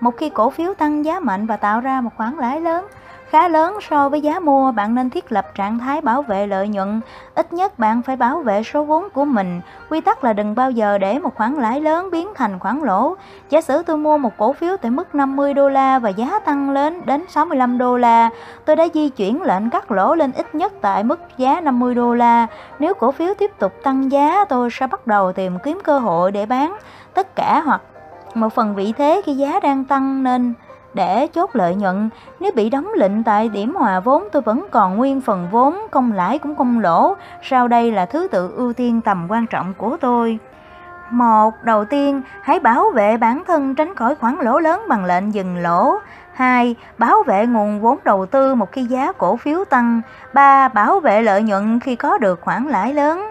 Một khi cổ phiếu tăng giá mạnh và tạo ra một khoản lãi lớn khá lớn so với giá mua, bạn nên thiết lập trạng thái bảo vệ lợi nhuận. Ít nhất bạn phải bảo vệ số vốn của mình. Quy tắc là đừng bao giờ để một khoản lãi lớn biến thành khoản lỗ. Giả sử tôi mua một cổ phiếu tại mức 50 đô la và giá tăng lên đến 65 đô la, tôi đã di chuyển lệnh cắt lỗ lên ít nhất tại mức giá 50 đô la. Nếu cổ phiếu tiếp tục tăng giá, tôi sẽ bắt đầu tìm kiếm cơ hội để bán tất cả hoặc một phần vị thế khi giá đang tăng nên để chốt lợi nhuận. Nếu bị đóng lệnh tại điểm hòa vốn tôi vẫn còn nguyên phần vốn, không lãi cũng không lỗ. Sau đây là thứ tự ưu tiên tầm quan trọng của tôi. Một, đầu tiên, hãy bảo vệ bản thân tránh khỏi khoản lỗ lớn bằng lệnh dừng lỗ. 2. Bảo vệ nguồn vốn đầu tư một khi giá cổ phiếu tăng 3. Bảo vệ lợi nhuận khi có được khoản lãi lớn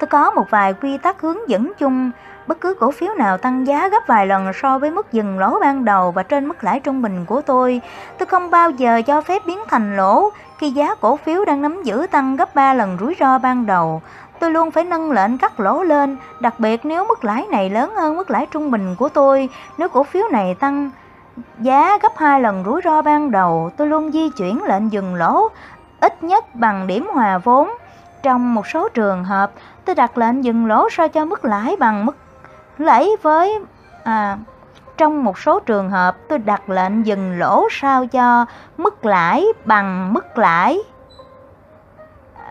Tôi có một vài quy tắc hướng dẫn chung bất cứ cổ phiếu nào tăng giá gấp vài lần so với mức dừng lỗ ban đầu và trên mức lãi trung bình của tôi. Tôi không bao giờ cho phép biến thành lỗ khi giá cổ phiếu đang nắm giữ tăng gấp 3 lần rủi ro ban đầu. Tôi luôn phải nâng lệnh cắt lỗ lên, đặc biệt nếu mức lãi này lớn hơn mức lãi trung bình của tôi. Nếu cổ phiếu này tăng giá gấp 2 lần rủi ro ban đầu, tôi luôn di chuyển lệnh dừng lỗ ít nhất bằng điểm hòa vốn. Trong một số trường hợp, tôi đặt lệnh dừng lỗ sao cho mức lãi bằng mức lãi với à, trong một số trường hợp tôi đặt lệnh dừng lỗ sao cho mức lãi bằng mức lãi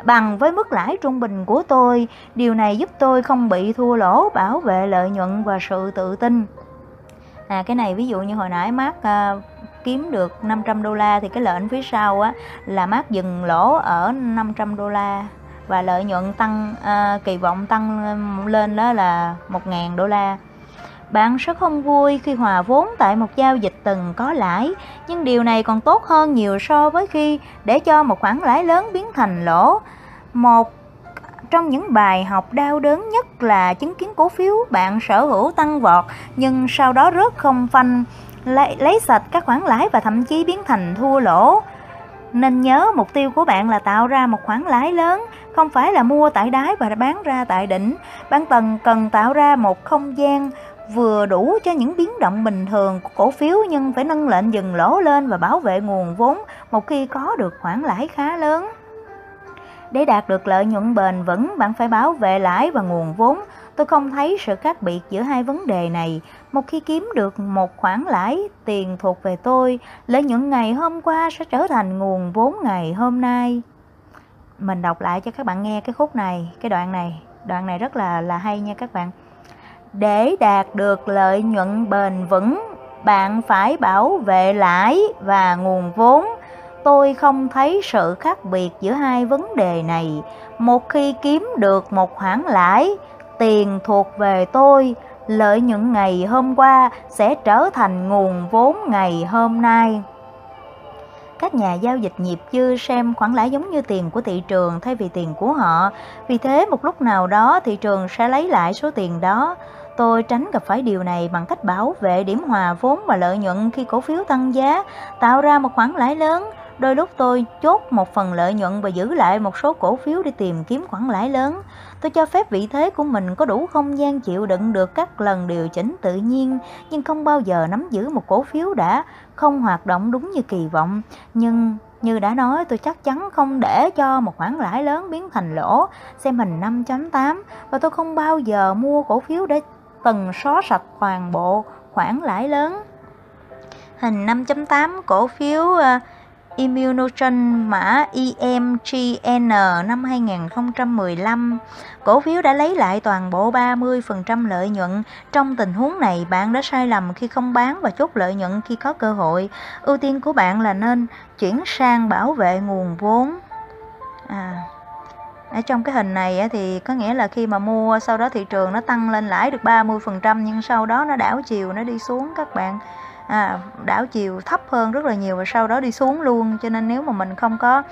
bằng với mức lãi trung bình của tôi. Điều này giúp tôi không bị thua lỗ, bảo vệ lợi nhuận và sự tự tin. À cái này ví dụ như hồi nãy mát à, kiếm được 500 đô la thì cái lệnh phía sau á là mát dừng lỗ ở 500 đô la và lợi nhuận tăng uh, kỳ vọng tăng lên đó là 1.000 đô la. Bạn sẽ không vui khi hòa vốn tại một giao dịch từng có lãi, nhưng điều này còn tốt hơn nhiều so với khi để cho một khoản lãi lớn biến thành lỗ. Một trong những bài học đau đớn nhất là chứng kiến cổ phiếu bạn sở hữu tăng vọt nhưng sau đó rớt không phanh, lấy, lấy sạch các khoản lãi và thậm chí biến thành thua lỗ. Nên nhớ mục tiêu của bạn là tạo ra một khoản lãi lớn, không phải là mua tại đáy và bán ra tại đỉnh. Bạn cần cần tạo ra một không gian vừa đủ cho những biến động bình thường của cổ phiếu nhưng phải nâng lệnh dừng lỗ lên và bảo vệ nguồn vốn một khi có được khoản lãi khá lớn. Để đạt được lợi nhuận bền vững, bạn phải bảo vệ lãi và nguồn vốn. Tôi không thấy sự khác biệt giữa hai vấn đề này. Một khi kiếm được một khoản lãi, tiền thuộc về tôi, lợi những ngày hôm qua sẽ trở thành nguồn vốn ngày hôm nay. Mình đọc lại cho các bạn nghe cái khúc này, cái đoạn này. Đoạn này rất là là hay nha các bạn. Để đạt được lợi nhuận bền vững, bạn phải bảo vệ lãi và nguồn vốn tôi không thấy sự khác biệt giữa hai vấn đề này một khi kiếm được một khoản lãi tiền thuộc về tôi lợi những ngày hôm qua sẽ trở thành nguồn vốn ngày hôm nay các nhà giao dịch nhịp dư xem khoản lãi giống như tiền của thị trường thay vì tiền của họ vì thế một lúc nào đó thị trường sẽ lấy lại số tiền đó Tôi tránh gặp phải điều này bằng cách bảo vệ điểm hòa vốn và lợi nhuận khi cổ phiếu tăng giá, tạo ra một khoản lãi lớn. Đôi lúc tôi chốt một phần lợi nhuận và giữ lại một số cổ phiếu để tìm kiếm khoản lãi lớn. Tôi cho phép vị thế của mình có đủ không gian chịu đựng được các lần điều chỉnh tự nhiên, nhưng không bao giờ nắm giữ một cổ phiếu đã không hoạt động đúng như kỳ vọng. Nhưng như đã nói, tôi chắc chắn không để cho một khoản lãi lớn biến thành lỗ. Xem hình 5.8 và tôi không bao giờ mua cổ phiếu để từng xóa sạch toàn bộ khoản lãi lớn. Hình 5.8 cổ phiếu uh, Immunogen mã EMGN năm 2015. Cổ phiếu đã lấy lại toàn bộ 30% lợi nhuận. Trong tình huống này, bạn đã sai lầm khi không bán và chốt lợi nhuận khi có cơ hội. Ưu tiên của bạn là nên chuyển sang bảo vệ nguồn vốn. À ở trong cái hình này thì có nghĩa là khi mà mua sau đó thị trường nó tăng lên lãi được 30% nhưng sau đó nó đảo chiều nó đi xuống các bạn à, đảo chiều thấp hơn rất là nhiều và sau đó đi xuống luôn. Cho nên nếu mà mình không có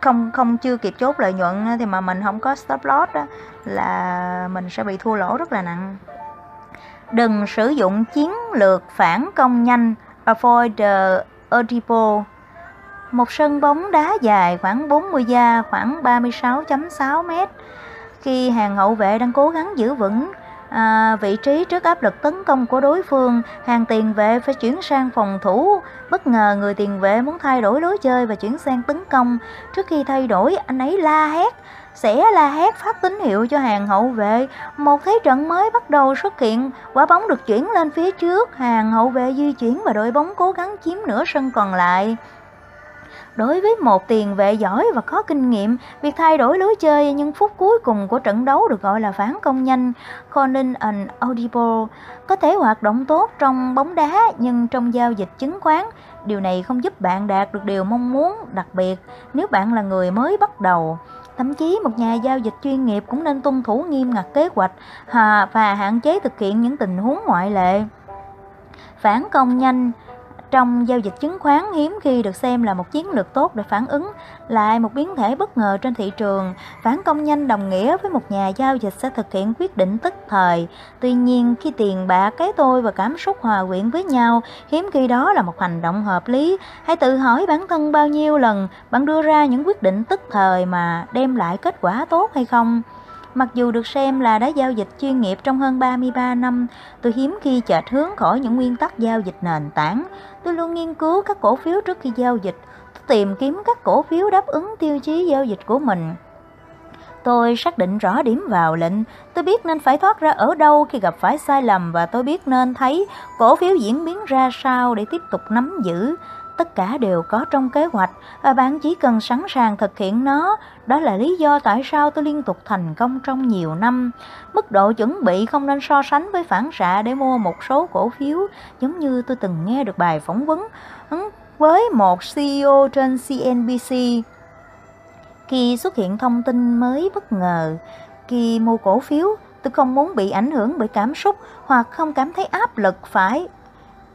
không không chưa kịp chốt lợi nhuận thì mà mình không có stop loss đó là mình sẽ bị thua lỗ rất là nặng. Đừng sử dụng chiến lược phản công nhanh. Avoid the audible một sân bóng đá dài khoảng 40 da khoảng 36.6 mét. Khi hàng hậu vệ đang cố gắng giữ vững à, vị trí trước áp lực tấn công của đối phương, hàng tiền vệ phải chuyển sang phòng thủ. Bất ngờ người tiền vệ muốn thay đổi lối chơi và chuyển sang tấn công. Trước khi thay đổi, anh ấy la hét, sẽ la hét phát tín hiệu cho hàng hậu vệ. Một thế trận mới bắt đầu xuất hiện, quả bóng được chuyển lên phía trước, hàng hậu vệ di chuyển và đội bóng cố gắng chiếm nửa sân còn lại. Đối với một tiền vệ giỏi và có kinh nghiệm, việc thay đổi lối chơi những phút cuối cùng của trận đấu được gọi là phản công nhanh, calling an audible, có thể hoạt động tốt trong bóng đá nhưng trong giao dịch chứng khoán, điều này không giúp bạn đạt được điều mong muốn, đặc biệt nếu bạn là người mới bắt đầu. Thậm chí một nhà giao dịch chuyên nghiệp cũng nên tuân thủ nghiêm ngặt kế hoạch và hạn chế thực hiện những tình huống ngoại lệ. Phản công nhanh trong giao dịch chứng khoán hiếm khi được xem là một chiến lược tốt để phản ứng lại một biến thể bất ngờ trên thị trường. Phản công nhanh đồng nghĩa với một nhà giao dịch sẽ thực hiện quyết định tức thời. Tuy nhiên, khi tiền bạc, cái tôi và cảm xúc hòa quyện với nhau, hiếm khi đó là một hành động hợp lý. Hãy tự hỏi bản thân bao nhiêu lần bạn đưa ra những quyết định tức thời mà đem lại kết quả tốt hay không? Mặc dù được xem là đã giao dịch chuyên nghiệp trong hơn 33 năm, tôi hiếm khi chệch hướng khỏi những nguyên tắc giao dịch nền tảng. Tôi luôn nghiên cứu các cổ phiếu trước khi giao dịch, tôi tìm kiếm các cổ phiếu đáp ứng tiêu chí giao dịch của mình. Tôi xác định rõ điểm vào lệnh, tôi biết nên phải thoát ra ở đâu khi gặp phải sai lầm và tôi biết nên thấy cổ phiếu diễn biến ra sao để tiếp tục nắm giữ tất cả đều có trong kế hoạch và bạn chỉ cần sẵn sàng thực hiện nó. Đó là lý do tại sao tôi liên tục thành công trong nhiều năm. Mức độ chuẩn bị không nên so sánh với phản xạ để mua một số cổ phiếu, giống như tôi từng nghe được bài phỏng vấn với một CEO trên CNBC. Khi xuất hiện thông tin mới bất ngờ, khi mua cổ phiếu, tôi không muốn bị ảnh hưởng bởi cảm xúc hoặc không cảm thấy áp lực phải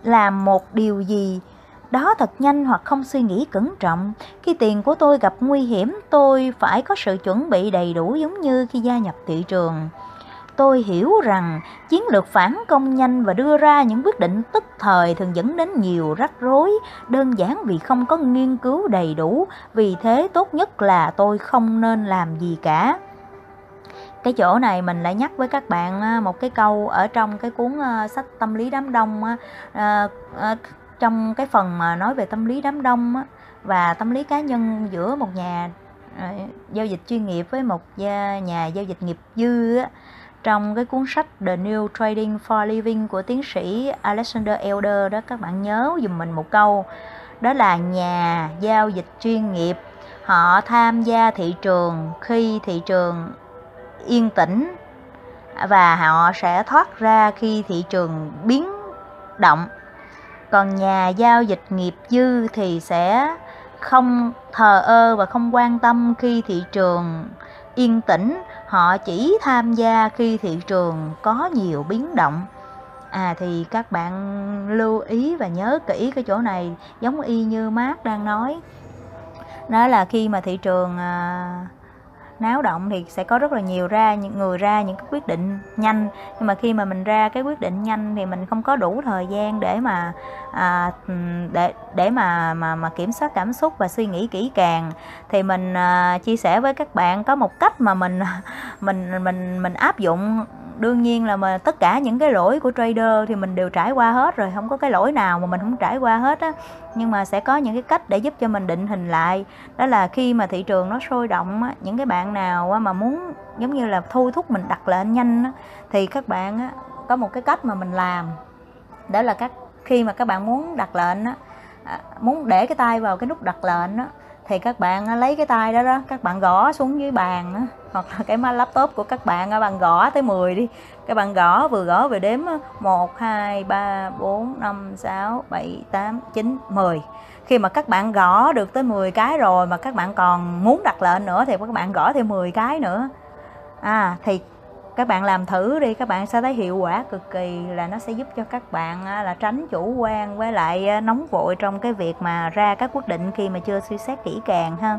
làm một điều gì đó thật nhanh hoặc không suy nghĩ cẩn trọng. Khi tiền của tôi gặp nguy hiểm, tôi phải có sự chuẩn bị đầy đủ giống như khi gia nhập thị trường. Tôi hiểu rằng chiến lược phản công nhanh và đưa ra những quyết định tức thời thường dẫn đến nhiều rắc rối, đơn giản vì không có nghiên cứu đầy đủ, vì thế tốt nhất là tôi không nên làm gì cả cái chỗ này mình lại nhắc với các bạn à, một cái câu ở trong cái cuốn à, sách tâm lý đám đông à, trong cái phần mà nói về tâm lý đám đông á, và tâm lý cá nhân giữa một nhà ờ, giao dịch chuyên nghiệp với một nhà giao dịch nghiệp dư á, trong cái cuốn sách The New Trading for Living của tiến sĩ Alexander Elder đó các bạn nhớ dùm mình một câu đó là nhà giao dịch chuyên nghiệp họ tham gia thị trường khi thị trường yên tĩnh và họ sẽ thoát ra khi thị trường biến động còn nhà giao dịch nghiệp dư thì sẽ không thờ ơ và không quan tâm khi thị trường yên tĩnh. Họ chỉ tham gia khi thị trường có nhiều biến động. À thì các bạn lưu ý và nhớ kỹ cái chỗ này giống y như mát đang nói. Đó là khi mà thị trường à, náo động thì sẽ có rất là nhiều ra những người ra những cái quyết định nhanh. Nhưng mà khi mà mình ra cái quyết định nhanh thì mình không có đủ thời gian để mà à, để để mà mà mà kiểm soát cảm xúc và suy nghĩ kỹ càng. Thì mình à, chia sẻ với các bạn có một cách mà mình mình mình mình áp dụng đương nhiên là mà tất cả những cái lỗi của trader thì mình đều trải qua hết rồi không có cái lỗi nào mà mình không trải qua hết á. Nhưng mà sẽ có những cái cách để giúp cho mình định hình lại. Đó là khi mà thị trường nó sôi động á những cái bạn nào á, mà muốn giống như là thôi thúc mình đặt lệnh nhanh á, thì các bạn á, có một cái cách mà mình làm. Đó là các khi mà các bạn muốn đặt lệnh á, à, muốn để cái tay vào cái nút đặt lệnh á, thì các bạn à, lấy cái tay đó đó, các bạn gõ xuống dưới bàn đó. hoặc là cái máy laptop của các bạn bạn gõ tới 10 đi các bạn gõ, vừa gõ vừa đếm 1 2 3 4 5 6 7 8 9 10 khi mà các bạn gõ được tới 10 cái rồi mà các bạn còn muốn đặt lệnh nữa thì các bạn gõ thêm 10 cái nữa à thì các bạn làm thử đi, các bạn sẽ thấy hiệu quả cực kỳ, là nó sẽ giúp cho các bạn là tránh chủ quan với lại nóng vội trong cái việc mà ra các quyết định khi mà chưa suy xét kỹ càng ha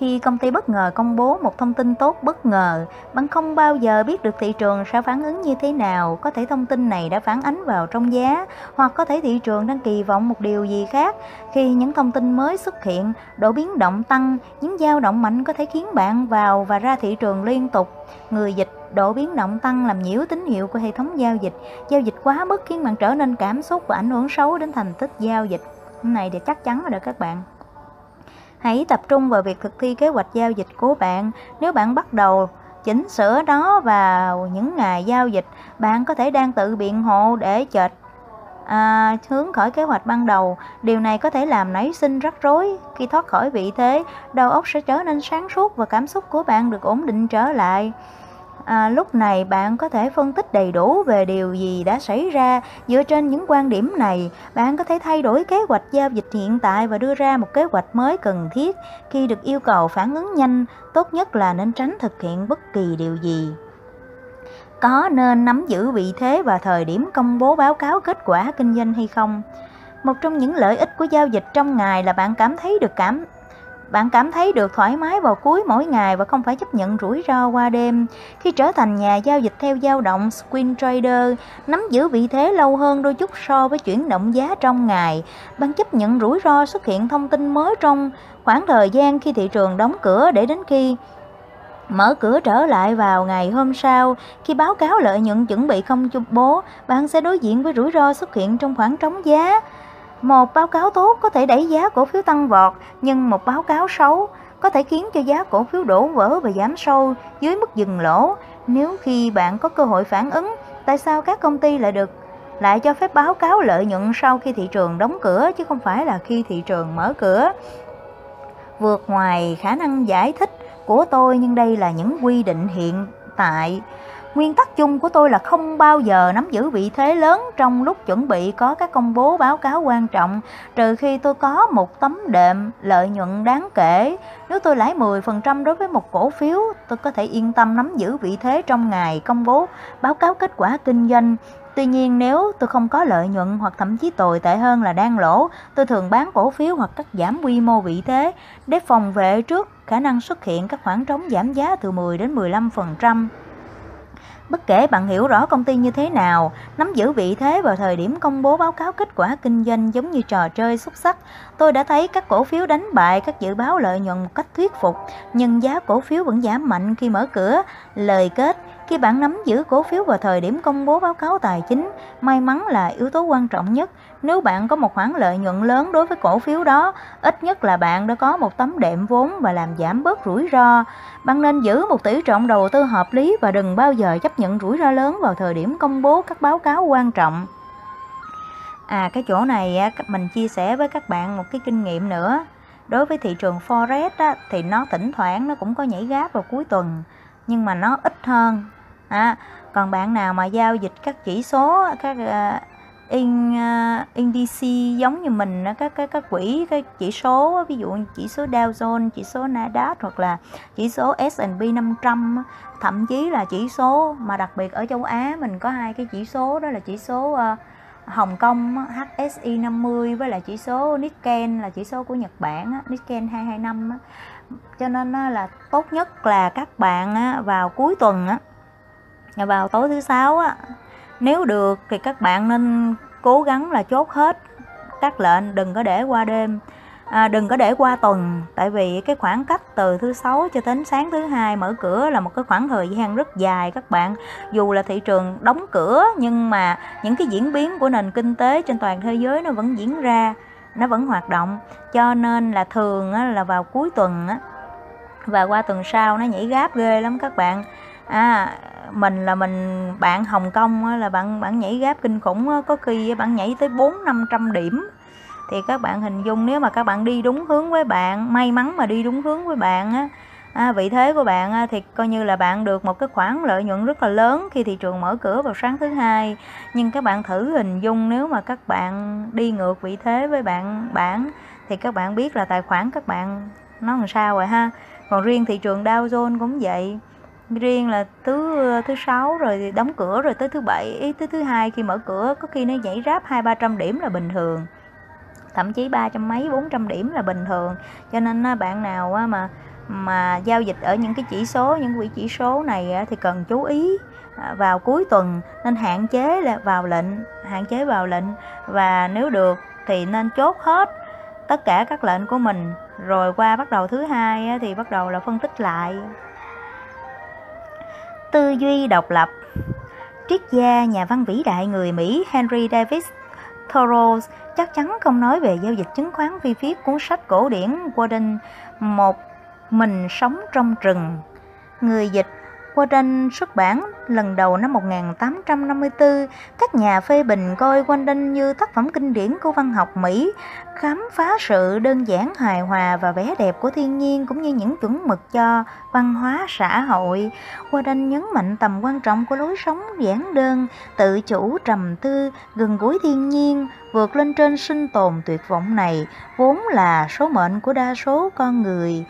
khi công ty bất ngờ công bố một thông tin tốt bất ngờ, bạn không bao giờ biết được thị trường sẽ phản ứng như thế nào. Có thể thông tin này đã phản ánh vào trong giá, hoặc có thể thị trường đang kỳ vọng một điều gì khác. Khi những thông tin mới xuất hiện, độ biến động tăng, những dao động mạnh có thể khiến bạn vào và ra thị trường liên tục. Người dịch độ biến động tăng làm nhiễu tín hiệu của hệ thống giao dịch. Giao dịch quá mức khiến bạn trở nên cảm xúc và ảnh hưởng xấu đến thành tích giao dịch. Cái này thì chắc chắn rồi đó các bạn. Hãy tập trung vào việc thực thi kế hoạch giao dịch của bạn. Nếu bạn bắt đầu chỉnh sửa nó vào những ngày giao dịch, bạn có thể đang tự biện hộ để chệch à, hướng khỏi kế hoạch ban đầu. Điều này có thể làm nảy sinh rắc rối. Khi thoát khỏi vị thế, đầu óc sẽ trở nên sáng suốt và cảm xúc của bạn được ổn định trở lại à, lúc này bạn có thể phân tích đầy đủ về điều gì đã xảy ra dựa trên những quan điểm này. Bạn có thể thay đổi kế hoạch giao dịch hiện tại và đưa ra một kế hoạch mới cần thiết. Khi được yêu cầu phản ứng nhanh tốt nhất là nên tránh thực hiện bất kỳ điều gì. Có nên nắm giữ vị thế và thời điểm công bố báo cáo kết quả kinh doanh hay không? Một trong những lợi ích của giao dịch trong ngày là bạn cảm thấy được cảm bạn cảm thấy được thoải mái vào cuối mỗi ngày và không phải chấp nhận rủi ro qua đêm. Khi trở thành nhà giao dịch theo dao động Swing Trader, nắm giữ vị thế lâu hơn đôi chút so với chuyển động giá trong ngày. Bạn chấp nhận rủi ro xuất hiện thông tin mới trong khoảng thời gian khi thị trường đóng cửa để đến khi mở cửa trở lại vào ngày hôm sau khi báo cáo lợi nhuận chuẩn bị không công bố bạn sẽ đối diện với rủi ro xuất hiện trong khoảng trống giá một báo cáo tốt có thể đẩy giá cổ phiếu tăng vọt, nhưng một báo cáo xấu có thể khiến cho giá cổ phiếu đổ vỡ và giảm sâu dưới mức dừng lỗ. Nếu khi bạn có cơ hội phản ứng, tại sao các công ty lại được lại cho phép báo cáo lợi nhuận sau khi thị trường đóng cửa chứ không phải là khi thị trường mở cửa? Vượt ngoài khả năng giải thích của tôi nhưng đây là những quy định hiện tại Nguyên tắc chung của tôi là không bao giờ nắm giữ vị thế lớn trong lúc chuẩn bị có các công bố báo cáo quan trọng, trừ khi tôi có một tấm đệm lợi nhuận đáng kể. Nếu tôi lãi 10% đối với một cổ phiếu, tôi có thể yên tâm nắm giữ vị thế trong ngày công bố báo cáo kết quả kinh doanh. Tuy nhiên nếu tôi không có lợi nhuận hoặc thậm chí tồi tệ hơn là đang lỗ, tôi thường bán cổ phiếu hoặc cắt giảm quy mô vị thế để phòng vệ trước khả năng xuất hiện các khoảng trống giảm giá từ 10 đến 15%. Bất kể bạn hiểu rõ công ty như thế nào, nắm giữ vị thế vào thời điểm công bố báo cáo kết quả kinh doanh giống như trò chơi xúc sắc, tôi đã thấy các cổ phiếu đánh bại các dự báo lợi nhuận một cách thuyết phục, nhưng giá cổ phiếu vẫn giảm mạnh khi mở cửa. Lời kết, khi bạn nắm giữ cổ phiếu vào thời điểm công bố báo cáo tài chính, may mắn là yếu tố quan trọng nhất. Nếu bạn có một khoản lợi nhuận lớn đối với cổ phiếu đó, ít nhất là bạn đã có một tấm đệm vốn và làm giảm bớt rủi ro. Bạn nên giữ một tỷ trọng đầu tư hợp lý và đừng bao giờ chấp nhận rủi ro lớn vào thời điểm công bố các báo cáo quan trọng. À cái chỗ này mình chia sẻ với các bạn một cái kinh nghiệm nữa. Đối với thị trường forex á, thì nó thỉnh thoảng nó cũng có nhảy gáp vào cuối tuần nhưng mà nó ít hơn à, còn bạn nào mà giao dịch các chỉ số các à, in ờ, uh, indice giống như mình các cái các quỹ cái chỉ số ví dụ chỉ số Dow Jones, chỉ số Nasdaq hoặc là chỉ số S&P 500 thậm chí là chỉ số mà đặc biệt ở châu Á mình có hai cái chỉ số đó là chỉ số uh, Hồng Kông HSI 50 với là chỉ số Nikkei là chỉ số của Nhật Bản Nikkei 225 cho nên là tốt nhất là các bạn vào cuối tuần vào tối thứ sáu á nếu được thì các bạn nên cố gắng là chốt hết các lệnh đừng có để qua đêm. À, đừng có để qua tuần tại vì cái khoảng cách từ thứ sáu cho đến sáng thứ hai mở cửa là một cái khoảng thời gian rất dài các bạn. Dù là thị trường đóng cửa nhưng mà những cái diễn biến của nền kinh tế trên toàn thế giới nó vẫn diễn ra nó vẫn hoạt động. Cho nên là thường là vào cuối tuần á và qua tuần sau nó nhảy gáp ghê lắm các bạn. À mình là mình bạn Hồng Kông là bạn bạn nhảy gáp kinh khủng có khi bạn nhảy tới bốn năm trăm điểm. Thì các bạn hình dung nếu mà các bạn đi đúng hướng với bạn may mắn mà đi đúng hướng với bạn á à, vị thế của bạn á, thì coi như là bạn được một cái khoản lợi nhuận rất là lớn khi thị trường mở cửa vào sáng thứ hai. Nhưng các bạn thử hình dung nếu mà các bạn đi ngược vị thế với bạn bản thì các bạn biết là tài khoản các bạn nó làm sao rồi ha. Còn riêng thị trường Dow Jones cũng vậy riêng là thứ ờ, thứ sáu rồi đóng cửa rồi tới thứ bảy tới thứ hai khi mở cửa có khi nó nhảy ráp hai, ba trăm điểm là bình thường. Thậm chí ba trăm mấy, bốn trăm điểm là bình thường. Cho nên bạn nào mà mà giao dịch ở những cái chỉ số, những quỹ chỉ số này thì cần chú ý à, vào cuối tuần nên hạn chế là vào lệnh, hạn chế vào lệnh. Và nếu được thì nên chốt hết tất cả các lệnh của mình. Rồi qua bắt đầu thứ hai thì bắt đầu là phân tích lại tư duy độc lập. Triết gia, nhà văn vĩ đại người mỹ henry david thoreau chắc chắn không nói về giao dịch chứng khoán vì viết cuốn sách cổ điển Warden một mình sống trong rừng. Người dịch Warden xuất bản lần đầu năm 1854, các nhà phê bình coi Warden như tác phẩm kinh điển của văn học Mỹ, khám phá sự đơn giản hài hòa và vẻ đẹp của thiên nhiên cũng như những chuẩn mực cho văn hóa xã hội. Warden nhấn mạnh tầm quan trọng của lối sống giản đơn, tự chủ trầm tư, gần gũi thiên nhiên, vượt lên trên sinh tồn tuyệt vọng này, vốn là số mệnh của đa số con người.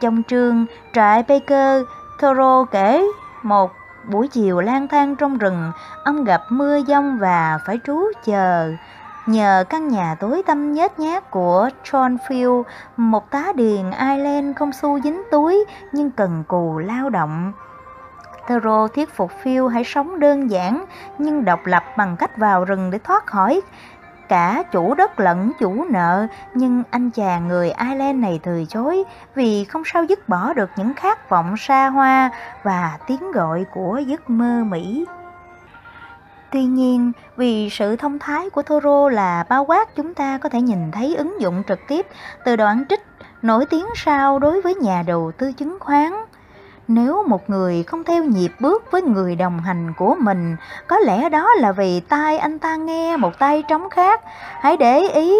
Trong chương Trại Baker, Thoreau kể một buổi chiều lang thang trong rừng, ông gặp mưa giông và phải trú chờ. Nhờ căn nhà tối tăm nhét nhát của John Field, một tá điền Ireland không xu dính túi nhưng cần cù lao động. Thoreau thuyết phục Phil hãy sống đơn giản nhưng độc lập bằng cách vào rừng để thoát khỏi cả chủ đất lẫn chủ nợ nhưng anh chàng người Ireland này từ chối vì không sao dứt bỏ được những khát vọng xa hoa và tiếng gọi của giấc mơ Mỹ. Tuy nhiên, vì sự thông thái của Thoreau là bao quát chúng ta có thể nhìn thấy ứng dụng trực tiếp từ đoạn trích nổi tiếng sao đối với nhà đầu tư chứng khoán. Nếu một người không theo nhịp bước với người đồng hành của mình, có lẽ đó là vì tai anh ta nghe một tay trống khác. Hãy để ý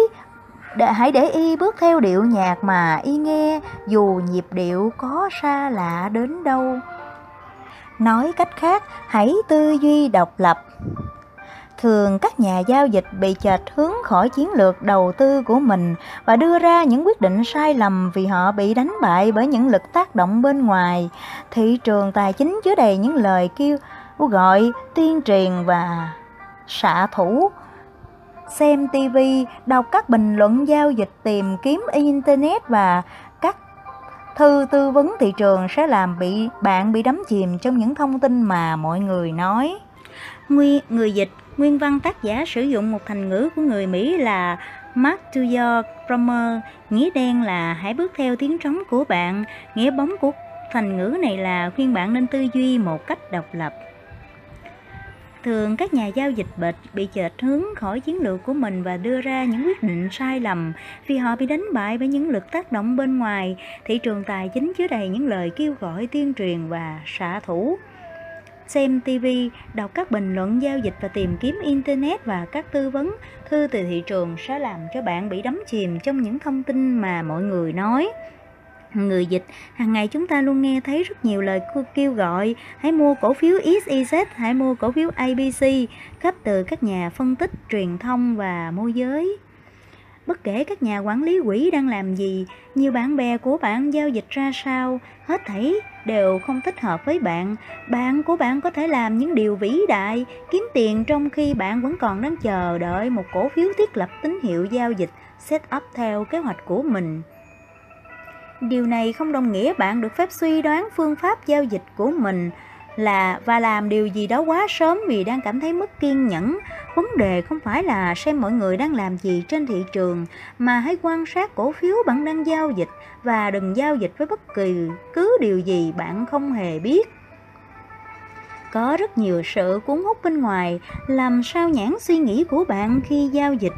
để, hãy để y bước theo điệu nhạc mà y nghe dù nhịp điệu có xa lạ đến đâu. Nói cách khác, hãy tư duy độc lập. Thường các nhà giao dịch bị chệch hướng khỏi chiến lược đầu tư của mình và đưa ra những quyết định sai lầm vì họ bị đánh bại bởi những lực tác động bên ngoài. Thị trường tài chính chứa đầy những lời kêu gọi, tuyên truyền và xạ thủ. Xem TV, đọc các bình luận giao dịch, tìm kiếm Internet và các thư tư vấn thị trường sẽ làm bị bạn bị đắm chìm trong những thông tin mà mọi người nói. nguy người dịch Nguyên văn tác giả sử dụng một thành ngữ của người Mỹ là Mark to your drummer, nghĩa đen là hãy bước theo tiếng trống của bạn, nghĩa bóng của thành ngữ này là khuyên bạn nên tư duy một cách độc lập. Thường các nhà giao dịch bệnh bị chệch hướng khỏi chiến lược của mình và đưa ra những quyết định sai lầm vì họ bị đánh bại bởi những lực tác động bên ngoài. Thị trường tài chính chứa đầy những lời kêu gọi tuyên truyền và xạ thủ xem TV, đọc các bình luận giao dịch và tìm kiếm Internet và các tư vấn, thư từ thị trường sẽ làm cho bạn bị đắm chìm trong những thông tin mà mọi người nói. Người dịch, hàng ngày chúng ta luôn nghe thấy rất nhiều lời kêu gọi hãy mua cổ phiếu XYZ, hãy mua cổ phiếu ABC, khắp từ các nhà phân tích, truyền thông và môi giới. Bất kể các nhà quản lý quỹ đang làm gì, nhiều bạn bè của bạn giao dịch ra sao, hết thảy đều không thích hợp với bạn. Bạn của bạn có thể làm những điều vĩ đại, kiếm tiền trong khi bạn vẫn còn đang chờ đợi một cổ phiếu thiết lập tín hiệu giao dịch set up theo kế hoạch của mình. Điều này không đồng nghĩa bạn được phép suy đoán phương pháp giao dịch của mình là và làm điều gì đó quá sớm vì đang cảm thấy mất kiên nhẫn. Vấn đề không phải là xem mọi người đang làm gì trên thị trường, mà hãy quan sát cổ phiếu bạn đang giao dịch và đừng giao dịch với bất kỳ cứ điều gì bạn không hề biết. Có rất nhiều sự cuốn hút bên ngoài, làm sao nhãn suy nghĩ của bạn khi giao dịch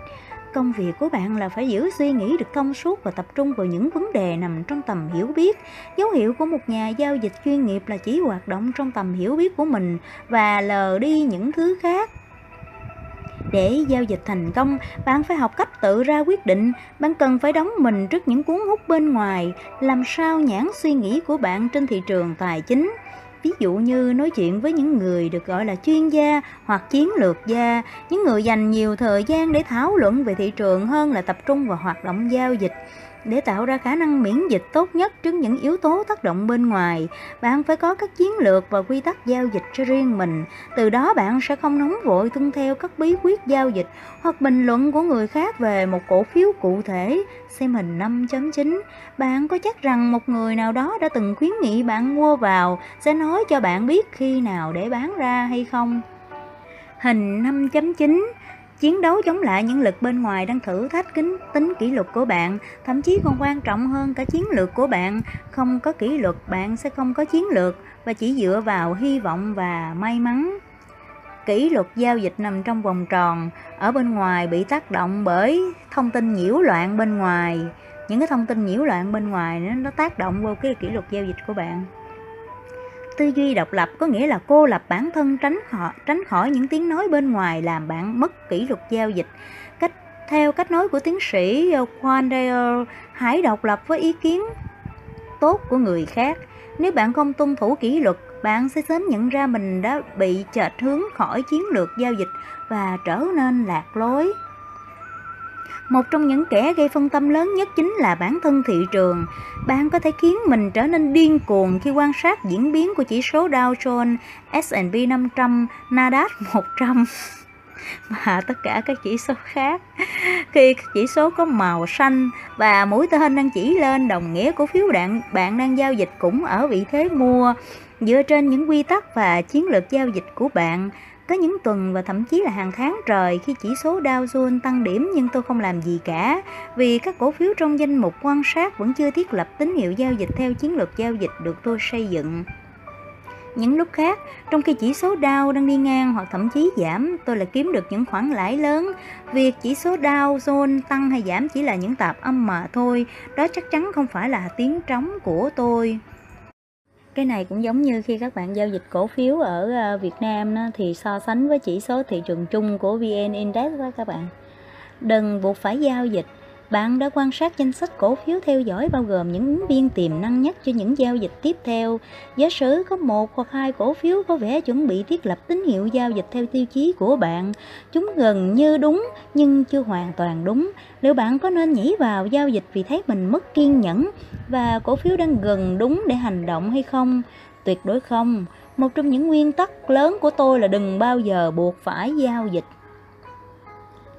Công việc của bạn là phải giữ suy nghĩ được thông suốt và tập trung vào những vấn đề nằm trong tầm hiểu biết. Dấu hiệu của một nhà giao dịch chuyên nghiệp là chỉ hoạt động trong tầm hiểu biết của mình và lờ đi những thứ khác. Để giao dịch thành công, bạn phải học cách tự ra quyết định, bạn cần phải đóng mình trước những cuốn hút bên ngoài, làm sao nhãn suy nghĩ của bạn trên thị trường tài chính ví dụ như nói chuyện với những người được gọi là chuyên gia hoặc chiến lược gia, những người dành nhiều thời gian để thảo luận về thị trường hơn là tập trung vào hoạt động giao dịch để tạo ra khả năng miễn dịch tốt nhất trước những yếu tố tác động bên ngoài, bạn phải có các chiến lược và quy tắc giao dịch cho riêng mình. Từ đó bạn sẽ không nóng vội tuân theo các bí quyết giao dịch hoặc bình luận của người khác về một cổ phiếu cụ thể. Xem hình 5.9 bạn có chắc rằng một người nào đó đã từng khuyến nghị bạn mua vào sẽ nói cho bạn biết khi nào để bán ra hay không? Hình 5.9 Chiến đấu chống lại những lực bên ngoài đang thử thách kính tính kỷ luật của bạn, thậm chí còn quan trọng hơn cả chiến lược của bạn. Không có kỷ luật, bạn sẽ không có chiến lược và chỉ dựa vào hy vọng và may mắn. Kỷ luật giao dịch nằm trong vòng tròn, ở bên ngoài bị tác động bởi thông tin nhiễu loạn bên ngoài. Những cái thông tin nhiễu loạn bên ngoài nó tác động vô cái kỷ luật giao dịch của bạn tư duy độc lập có nghĩa là cô lập bản thân tránh họ, tránh khỏi những tiếng nói bên ngoài làm bạn mất kỷ luật giao dịch. Cách, theo cách nói của tiến sĩ ờ, Juan hãy độc lập với ý kiến tốt của người khác. Nếu bạn không tuân thủ kỷ luật, bạn sẽ sớm nhận ra mình đã bị chệch hướng khỏi chiến lược giao dịch và trở nên lạc lối một trong những kẻ gây phân tâm lớn nhất chính là bản thân thị trường. Bạn có thể khiến mình trở nên điên cuồng khi quan sát diễn biến của chỉ số Dow Jones, S&P 500, Nasdaq 100 và tất cả các chỉ số khác. Khi chỉ số có màu xanh và mũi tên đang chỉ lên đồng nghĩa cổ phiếu bạn bạn đang giao dịch cũng ở vị thế mua dựa trên những quy tắc và chiến lược giao dịch của bạn. Có những tuần và thậm chí là hàng tháng trời khi chỉ số Dow Jones tăng điểm nhưng tôi không làm gì cả vì các cổ phiếu trong danh mục quan sát vẫn chưa thiết lập tín hiệu giao dịch theo chiến lược giao dịch được tôi xây dựng. Những lúc khác, trong khi chỉ số Dow đang đi ngang hoặc thậm chí giảm, tôi lại kiếm được những khoản lãi lớn. Việc chỉ số Dow Jones tăng hay giảm chỉ là những tạp âm mà thôi, đó chắc chắn không phải là tiếng trống của tôi. Cái này cũng giống như khi các bạn giao dịch cổ phiếu ở ờ, Việt Nam đó, thì so sánh với chỉ số thị trường chung của VN Index đó các bạn. Đừng buộc phải giao dịch bạn đã quan sát danh sách cổ phiếu theo dõi bao gồm những ứng viên tiềm năng nhất cho những giao dịch tiếp theo. Giả sử có một hoặc hai cổ phiếu có vẻ chuẩn bị thiết lập tín hiệu giao dịch theo tiêu chí của bạn. Chúng gần như đúng nhưng chưa hoàn toàn đúng. Liệu bạn có nên nhảy vào giao dịch vì thấy mình mất kiên nhẫn và cổ phiếu đang gần đúng để hành động hay không? Tuyệt đối không. Một trong những nguyên tắc lớn của tôi là đừng bao giờ buộc phải giao dịch.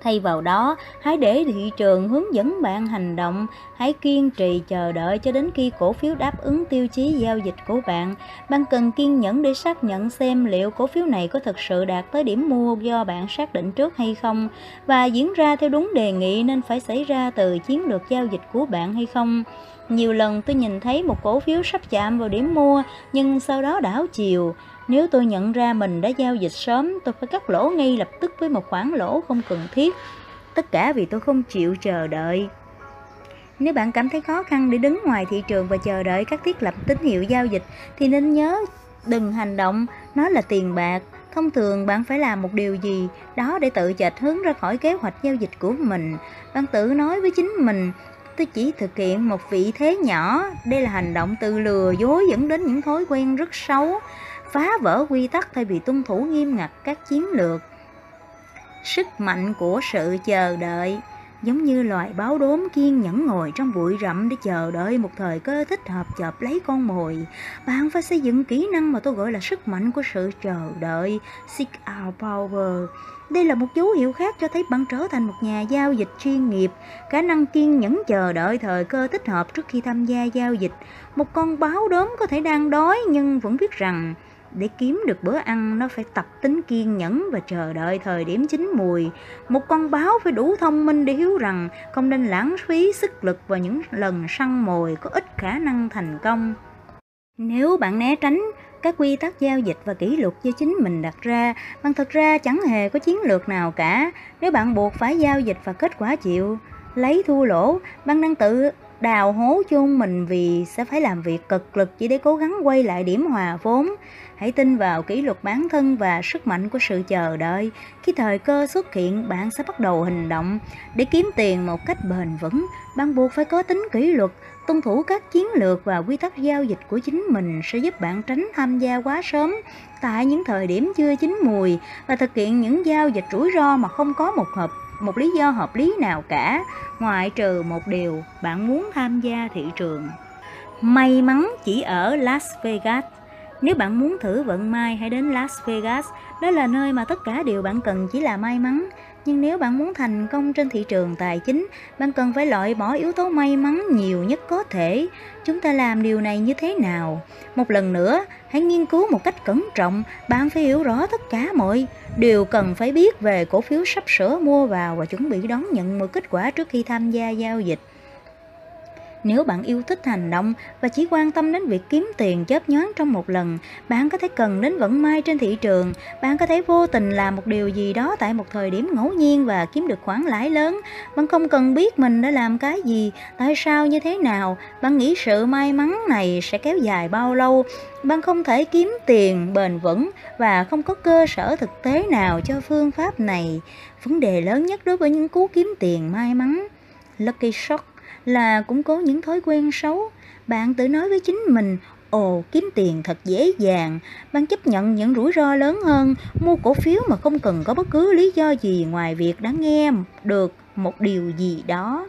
Thay vào đó, hãy để thị trường hướng dẫn bạn hành động, hãy kiên trì chờ đợi cho đến khi cổ phiếu đáp ứng tiêu chí giao dịch của bạn. Bạn cần kiên nhẫn để xác nhận xem liệu cổ phiếu này có thực sự đạt tới điểm mua do bạn xác định trước hay không và diễn ra theo đúng đề nghị nên phải xảy ra từ chiến lược giao dịch của bạn hay không. Nhiều lần tôi nhìn thấy một cổ phiếu sắp chạm vào điểm mua nhưng sau đó đảo chiều. Nếu tôi nhận ra mình đã giao dịch sớm, tôi phải cắt lỗ ngay lập tức với một khoản lỗ không cần thiết. Tất cả vì tôi không chịu chờ đợi. Nếu bạn cảm thấy khó khăn để đứng ngoài thị trường và chờ đợi các thiết lập tín hiệu giao dịch thì nên nhớ đừng hành động, nó là tiền bạc. Thông thường bạn phải làm một điều gì đó để tự chệch hướng ra khỏi kế hoạch giao dịch của mình. Bạn tự nói với chính mình, tôi chỉ thực hiện một vị thế nhỏ. Đây là hành động tự lừa dối dẫn đến những thói quen rất xấu phá vỡ quy tắc thay vì tuân thủ nghiêm ngặt các chiến lược. Sức mạnh của sự chờ đợi giống như loài báo đốm kiên nhẫn ngồi trong bụi rậm để chờ đợi một thời cơ thích hợp chợp lấy con mồi. Bạn phải xây dựng kỹ năng mà tôi gọi là sức mạnh của sự chờ đợi, seek out power. Đây là một dấu hiệu khác cho thấy bạn trở thành một nhà giao dịch chuyên nghiệp, khả năng kiên nhẫn chờ đợi thời cơ thích hợp trước khi tham gia giao dịch. Một con báo đốm có thể đang đói nhưng vẫn biết rằng để kiếm được bữa ăn nó phải tập tính kiên nhẫn và chờ đợi thời điểm chín mùi. Một con báo phải đủ thông minh để hiểu rằng không nên lãng phí sức lực vào những lần săn mồi có ít khả năng thành công. Nếu bạn né tránh các quy tắc giao dịch và kỷ luật do chính mình đặt ra, bạn thật ra chẳng hề có chiến lược nào cả. Nếu bạn buộc phải giao dịch và kết quả chịu, lấy thua lỗ, bạn đang tự đào hố chôn mình vì sẽ phải làm việc cực lực chỉ để cố gắng quay lại điểm hòa vốn. Hãy tin vào kỷ luật bản thân và sức mạnh của sự chờ đợi. Khi thời cơ xuất hiện, bạn sẽ bắt đầu hành động. Để kiếm tiền một cách bền vững, bạn buộc phải có tính kỷ luật, tuân thủ các chiến lược và quy tắc giao dịch của chính mình sẽ giúp bạn tránh tham gia quá sớm tại những thời điểm chưa chín mùi và thực hiện những giao dịch rủi ro mà không có một hợp một lý do hợp lý nào cả, ngoại trừ một điều, bạn muốn tham gia thị trường. May mắn chỉ ở Las Vegas. Nếu bạn muốn thử vận may hãy đến Las Vegas, đó là nơi mà tất cả điều bạn cần chỉ là may mắn. Nhưng nếu bạn muốn thành công trên thị trường tài chính, bạn cần phải loại bỏ yếu tố may mắn nhiều nhất có thể. Chúng ta làm điều này như thế nào? Một lần nữa, hãy nghiên cứu một cách cẩn trọng, bạn phải hiểu rõ tất cả mọi điều cần phải biết về cổ phiếu sắp sửa mua vào và chuẩn bị đón nhận một kết quả trước khi tham gia giao dịch. Nếu bạn yêu thích hành động và chỉ quan tâm đến việc kiếm tiền chớp nhoáng trong một lần, bạn có thể cần đến vận may trên thị trường. Bạn có thể vô tình làm một điều gì đó tại một thời điểm ngẫu nhiên và kiếm được khoản lãi lớn. Bạn không cần biết mình đã làm cái gì, tại sao như thế nào. Bạn nghĩ sự may mắn này sẽ kéo dài bao lâu. Bạn không thể kiếm tiền bền vững và không có cơ sở thực tế nào cho phương pháp này. Vấn đề lớn nhất đối với những cú kiếm tiền may mắn Lucky Shot là cũng có những thói quen xấu. Bạn tự nói với chính mình, ồ kiếm tiền thật dễ dàng, bạn chấp nhận những rủi ro lớn hơn, mua cổ phiếu mà không cần có bất cứ lý do gì ngoài việc đã nghe được một điều gì đó.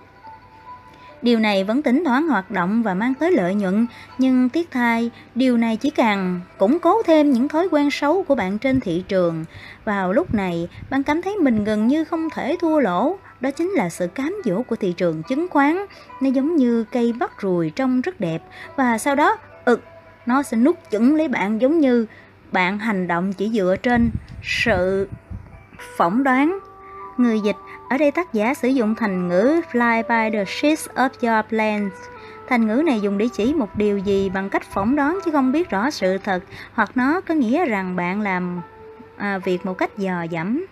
Điều này vẫn tính toán hoạt động và mang tới lợi nhuận, nhưng tiếc thay, điều này chỉ càng củng cố thêm những thói quen xấu của bạn trên thị trường. Vào lúc này, bạn cảm thấy mình gần như không thể thua lỗ, đó chính là sự cám dỗ của thị trường chứng khoán. Nó giống như cây bắt ruồi trông rất đẹp và sau đó ực nó sẽ nút chửng lấy bạn giống như bạn hành động chỉ dựa trên sự phỏng đoán. Người dịch ở đây tác giả sử dụng thành ngữ fly by the sheets of your plans. Thành ngữ này dùng để chỉ một điều gì bằng cách phỏng đoán chứ không biết rõ sự thật hoặc nó có nghĩa rằng bạn làm à, việc một cách dò dẫm.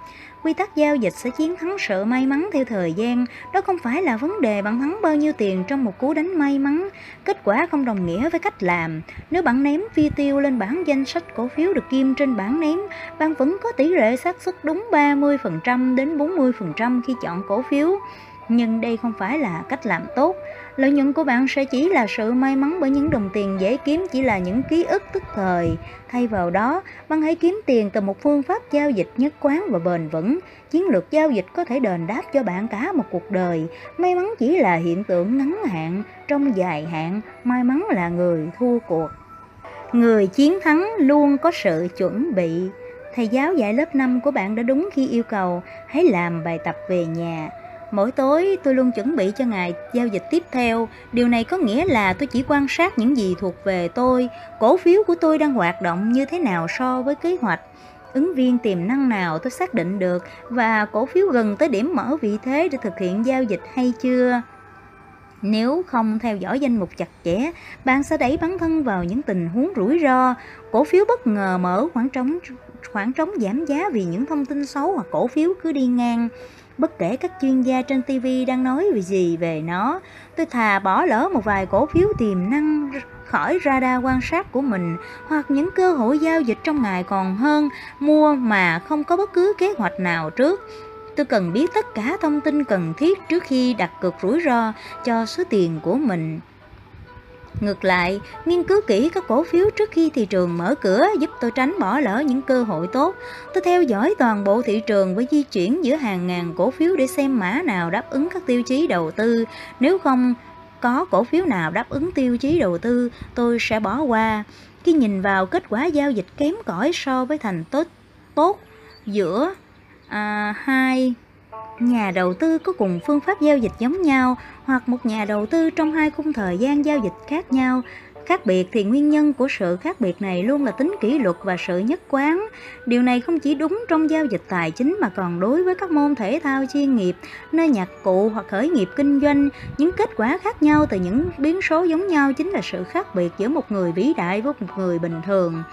Quy tắc giao dịch sẽ chiến thắng sự may mắn theo thời gian. Đó không phải là vấn đề bạn thắng bao nhiêu tiền trong một cú đánh may mắn. Kết quả không đồng nghĩa với cách làm. Nếu bạn ném phi tiêu lên bảng danh sách cổ phiếu được kim trên bảng ném, bạn vẫn có tỷ lệ xác suất đúng 30% đến 40% khi chọn cổ phiếu nhưng đây không phải là cách làm tốt. Lợi nhuận của bạn sẽ chỉ là sự may mắn bởi những đồng tiền dễ kiếm chỉ là những ký ức tức thời. Thay vào đó, bạn hãy kiếm tiền từ một phương pháp giao dịch nhất quán và bền vững. Chiến lược giao dịch có thể đền đáp cho bạn cả một cuộc đời. May mắn chỉ là hiện tượng ngắn hạn, trong dài hạn, may mắn là người thua cuộc. Người chiến thắng luôn có sự chuẩn bị. Thầy giáo dạy lớp 5 của bạn đã đúng khi yêu cầu hãy làm bài tập về nhà Mỗi tối tôi luôn chuẩn bị cho ngày giao dịch tiếp theo. Điều này có nghĩa là tôi chỉ quan sát những gì thuộc về tôi, cổ phiếu của tôi đang hoạt động như thế nào so với kế hoạch. Ứng viên tiềm năng nào tôi xác định được và cổ phiếu gần tới điểm mở vị thế để thực hiện giao dịch hay chưa? Nếu không theo dõi danh mục chặt chẽ, bạn sẽ đẩy bản thân vào những tình huống rủi ro. Cổ phiếu bất ngờ mở khoảng trống khoảng trống giảm giá vì những thông tin xấu hoặc cổ phiếu cứ đi ngang. Bất kể các chuyên gia trên TV đang nói về gì về nó, tôi thà bỏ lỡ một vài cổ phiếu tiềm năng khỏi radar quan sát của mình hoặc những cơ hội giao dịch trong ngày còn hơn mua mà không có bất cứ kế hoạch nào trước. Tôi cần biết tất cả thông tin cần thiết trước khi đặt cược rủi ro cho số tiền của mình. Ngược lại, nghiên cứu kỹ các cổ phiếu trước khi thị trường mở cửa giúp tôi tránh bỏ lỡ những cơ hội tốt. Tôi theo dõi toàn bộ thị trường với di chuyển giữa hàng ngàn cổ phiếu để xem mã nào đáp ứng các tiêu chí đầu tư. Nếu không có cổ phiếu nào đáp ứng tiêu chí đầu tư, tôi sẽ bỏ qua. Khi nhìn vào kết quả giao dịch kém cỏi so với thành tích tốt giữa à, hai nhà đầu tư có cùng phương pháp giao dịch giống nhau, hoặc một nhà đầu tư trong hai khung thời gian giao dịch khác nhau. Khác biệt thì nguyên nhân của sự khác biệt này luôn là tính kỷ luật và sự nhất quán. Điều này không chỉ đúng trong giao dịch tài chính mà còn đối với các môn thể thao chuyên nghiệp, nơi nhạc cụ hoặc khởi nghiệp kinh doanh. Những kết quả khác nhau từ những biến số giống nhau chính là sự khác biệt giữa một người vĩ đại với một người bình thường.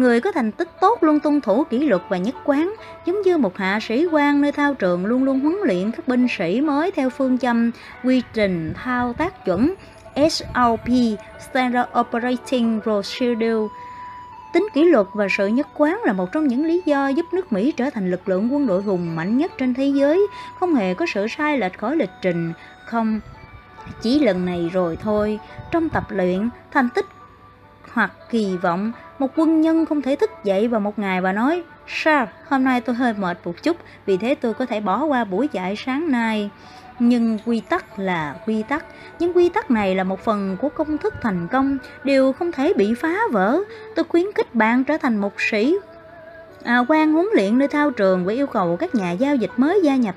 Người có thành tích tốt luôn tuân thủ kỷ luật và nhất quán, giống như một hạ sĩ quan nơi thao trường luôn luôn huấn luyện các binh sĩ mới theo phương châm quy trình thao tác chuẩn SOP Standard Operating Procedure. Tính kỷ luật và sự nhất quán là một trong những lý do giúp nước Mỹ trở thành lực lượng quân đội hùng mạnh nhất trên thế giới, không hề có sự sai lệch khỏi lịch trình, không chỉ lần này rồi thôi. Trong tập luyện, thành tích hoặc kỳ vọng một quân nhân không thể thức dậy vào một ngày và nói Sir, hôm nay tôi hơi mệt một chút vì thế tôi có thể bỏ qua buổi dạy sáng nay. Nhưng quy tắc là quy tắc. Những quy tắc này là một phần của công thức thành công. Đều không thể bị phá vỡ. Tôi khuyến khích bạn trở thành một sĩ à, quan huấn luyện nơi thao trường và yêu cầu các nhà giao dịch mới gia nhập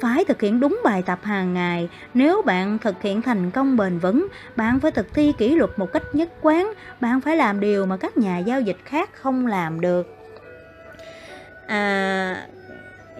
phải thực hiện đúng bài tập hàng ngày. Nếu bạn thực hiện thành công bền vững, bạn phải thực thi kỷ luật một cách nhất quán. Bạn phải làm điều mà các nhà giao dịch khác không làm được. À,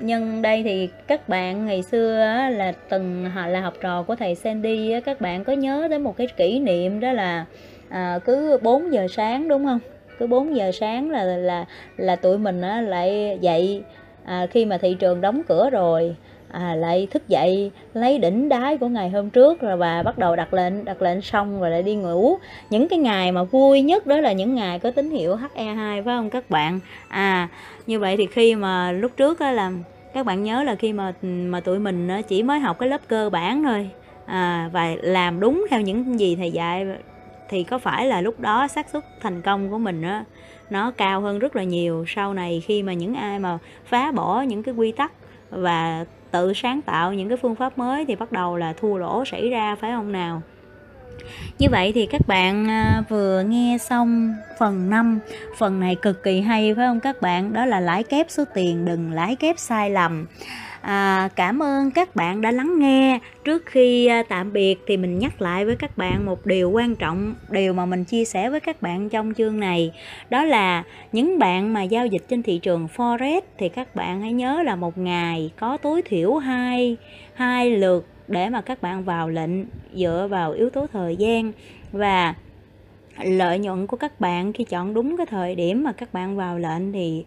nhân đây thì các bạn ngày xưa là từng họ là học trò của thầy Sandy các bạn có nhớ tới một cái kỷ niệm đó là à, cứ 4 giờ sáng đúng không cứ 4 giờ sáng là là là tụi mình á, lại dậy à, khi mà thị trường đóng cửa rồi à, lại thức dậy lấy đỉnh đái của ngày hôm trước rồi và bắt đầu đặt lệnh đặt lệnh xong rồi lại đi ngủ. Những cái ngày mà vui nhất đó là những ngày có tín hiệu HE2 phải không các bạn? À như vậy thì khi mà lúc trước á là các bạn nhớ là khi mà mà tụi mình chỉ mới học cái lớp cơ bản thôi à, và làm đúng theo những gì thầy dạy thì có phải là lúc đó xác suất thành công của mình á, nó cao hơn rất là nhiều sau này khi mà những ai mà phá bỏ những cái quy tắc và tự sáng tạo những cái phương pháp mới thì bắt đầu là thua lỗ xảy ra, phải không nào? Như vậy thì các bạn à, vừa nghe xong phần 5 Phần này cực kỳ hay, phải không các bạn? Đó là lãi kép số tiền đừng lãi kép sai lầm à, cảm ơn các bạn đã lắng nghe. Trước khi à, tạm biệt thì mình nhắc lại với các bạn một điều quan trọng điều mà mình chia sẻ với các bạn trong chương này. Đó là những bạn mà giao dịch trên thị trường forex thì các bạn hãy nhớ là một ngày có tối thiểu hai hai lượt để mà các bạn vào lệnh dựa vào yếu tố thời gian và lợi nhuận của các bạn khi chọn đúng cái thời điểm mà các bạn vào lệnh thì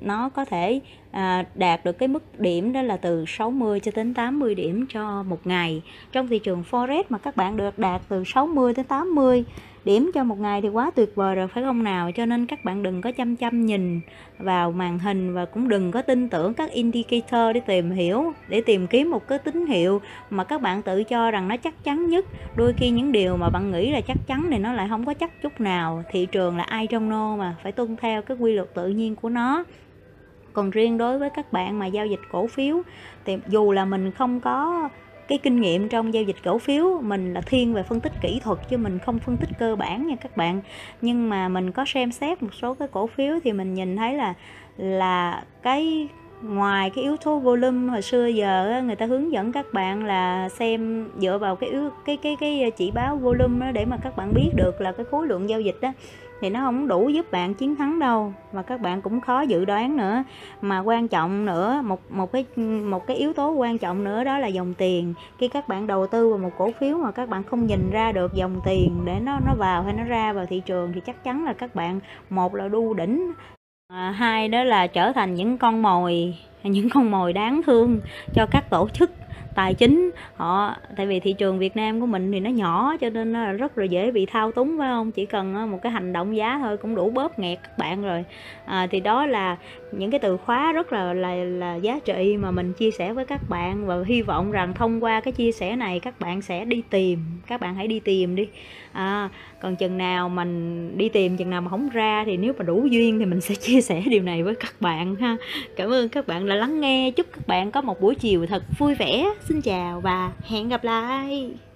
nó có thể à, đạt được cái mức điểm đó là từ 60 cho đến 80 điểm cho một ngày. Trong thị trường forex mà các bạn được đạt từ 60 đến 80 điểm cho một ngày thì quá tuyệt vời rồi, phải không nào? Cho nên các bạn đừng có chăm chăm nhìn vào màn hình và cũng đừng có tin tưởng các indicator để tìm hiểu, để tìm kiếm một cái tín hiệu mà các bạn tự cho rằng nó chắc chắn nhất. Đôi khi những điều mà bạn nghĩ là chắc chắn thì nó lại không có chắc chút nào. Thị trường là ai trong nô mà phải tuân theo cái quy luật tự nhiên của nó. Còn riêng đối với các bạn mà giao dịch cổ phiếu, thì dù là mình không có cái kinh nghiệm trong giao dịch cổ phiếu, mình là thiên về phân tích kỹ thuật chứ mình không phân tích cơ bản nha các bạn. Nhưng mà mình có xem xét một số cái cổ phiếu thì mình nhìn thấy là là cái ngoài cái yếu tố volume hồi xưa giờ người ta hướng dẫn các bạn là xem dựa vào cái yếu, cái cái cái chỉ báo volume đó để mà các bạn biết được là cái khối lượng giao dịch đó thì nó không đủ giúp bạn chiến thắng đâu. Và các bạn cũng khó dự đoán nữa. Mà quan trọng nữa một một cái một cái yếu tố quan trọng nữa đó là dòng tiền. Khi các bạn đầu tư vào một cổ phiếu mà các bạn không nhìn ra được dòng tiền để nó nó vào hay nó ra vào thị trường thì chắc chắn là các bạn một là đu đỉnh à, hai đó là trở thành những con mồi những con mồi đáng thương cho các tổ chức tài chính. Họ tại vì thị trường Việt Nam của mình thì nó nhỏ cho nên nó rất là dễ bị thao túng phải không? Chỉ cần ờ, một cái hành động giá thôi cũng đủ bóp nghẹt các bạn rồi. À, thì đó là những cái từ khóa rất là là là giá trị mà mình chia sẻ với các bạn và hy vọng rằng thông qua cái chia sẻ này các bạn sẽ đi tìm các bạn hãy đi tìm đi. À, còn chừng nào mình đi tìm chừng nào mà không ra thì nếu mà đủ duyên thì mình sẽ chia sẻ điều này với các bạn ha. Cảm ơn các bạn đã lắng nghe. Chúc các bạn có một buổi chiều thật vui vẻ. Xin chào và hẹn gặp lại!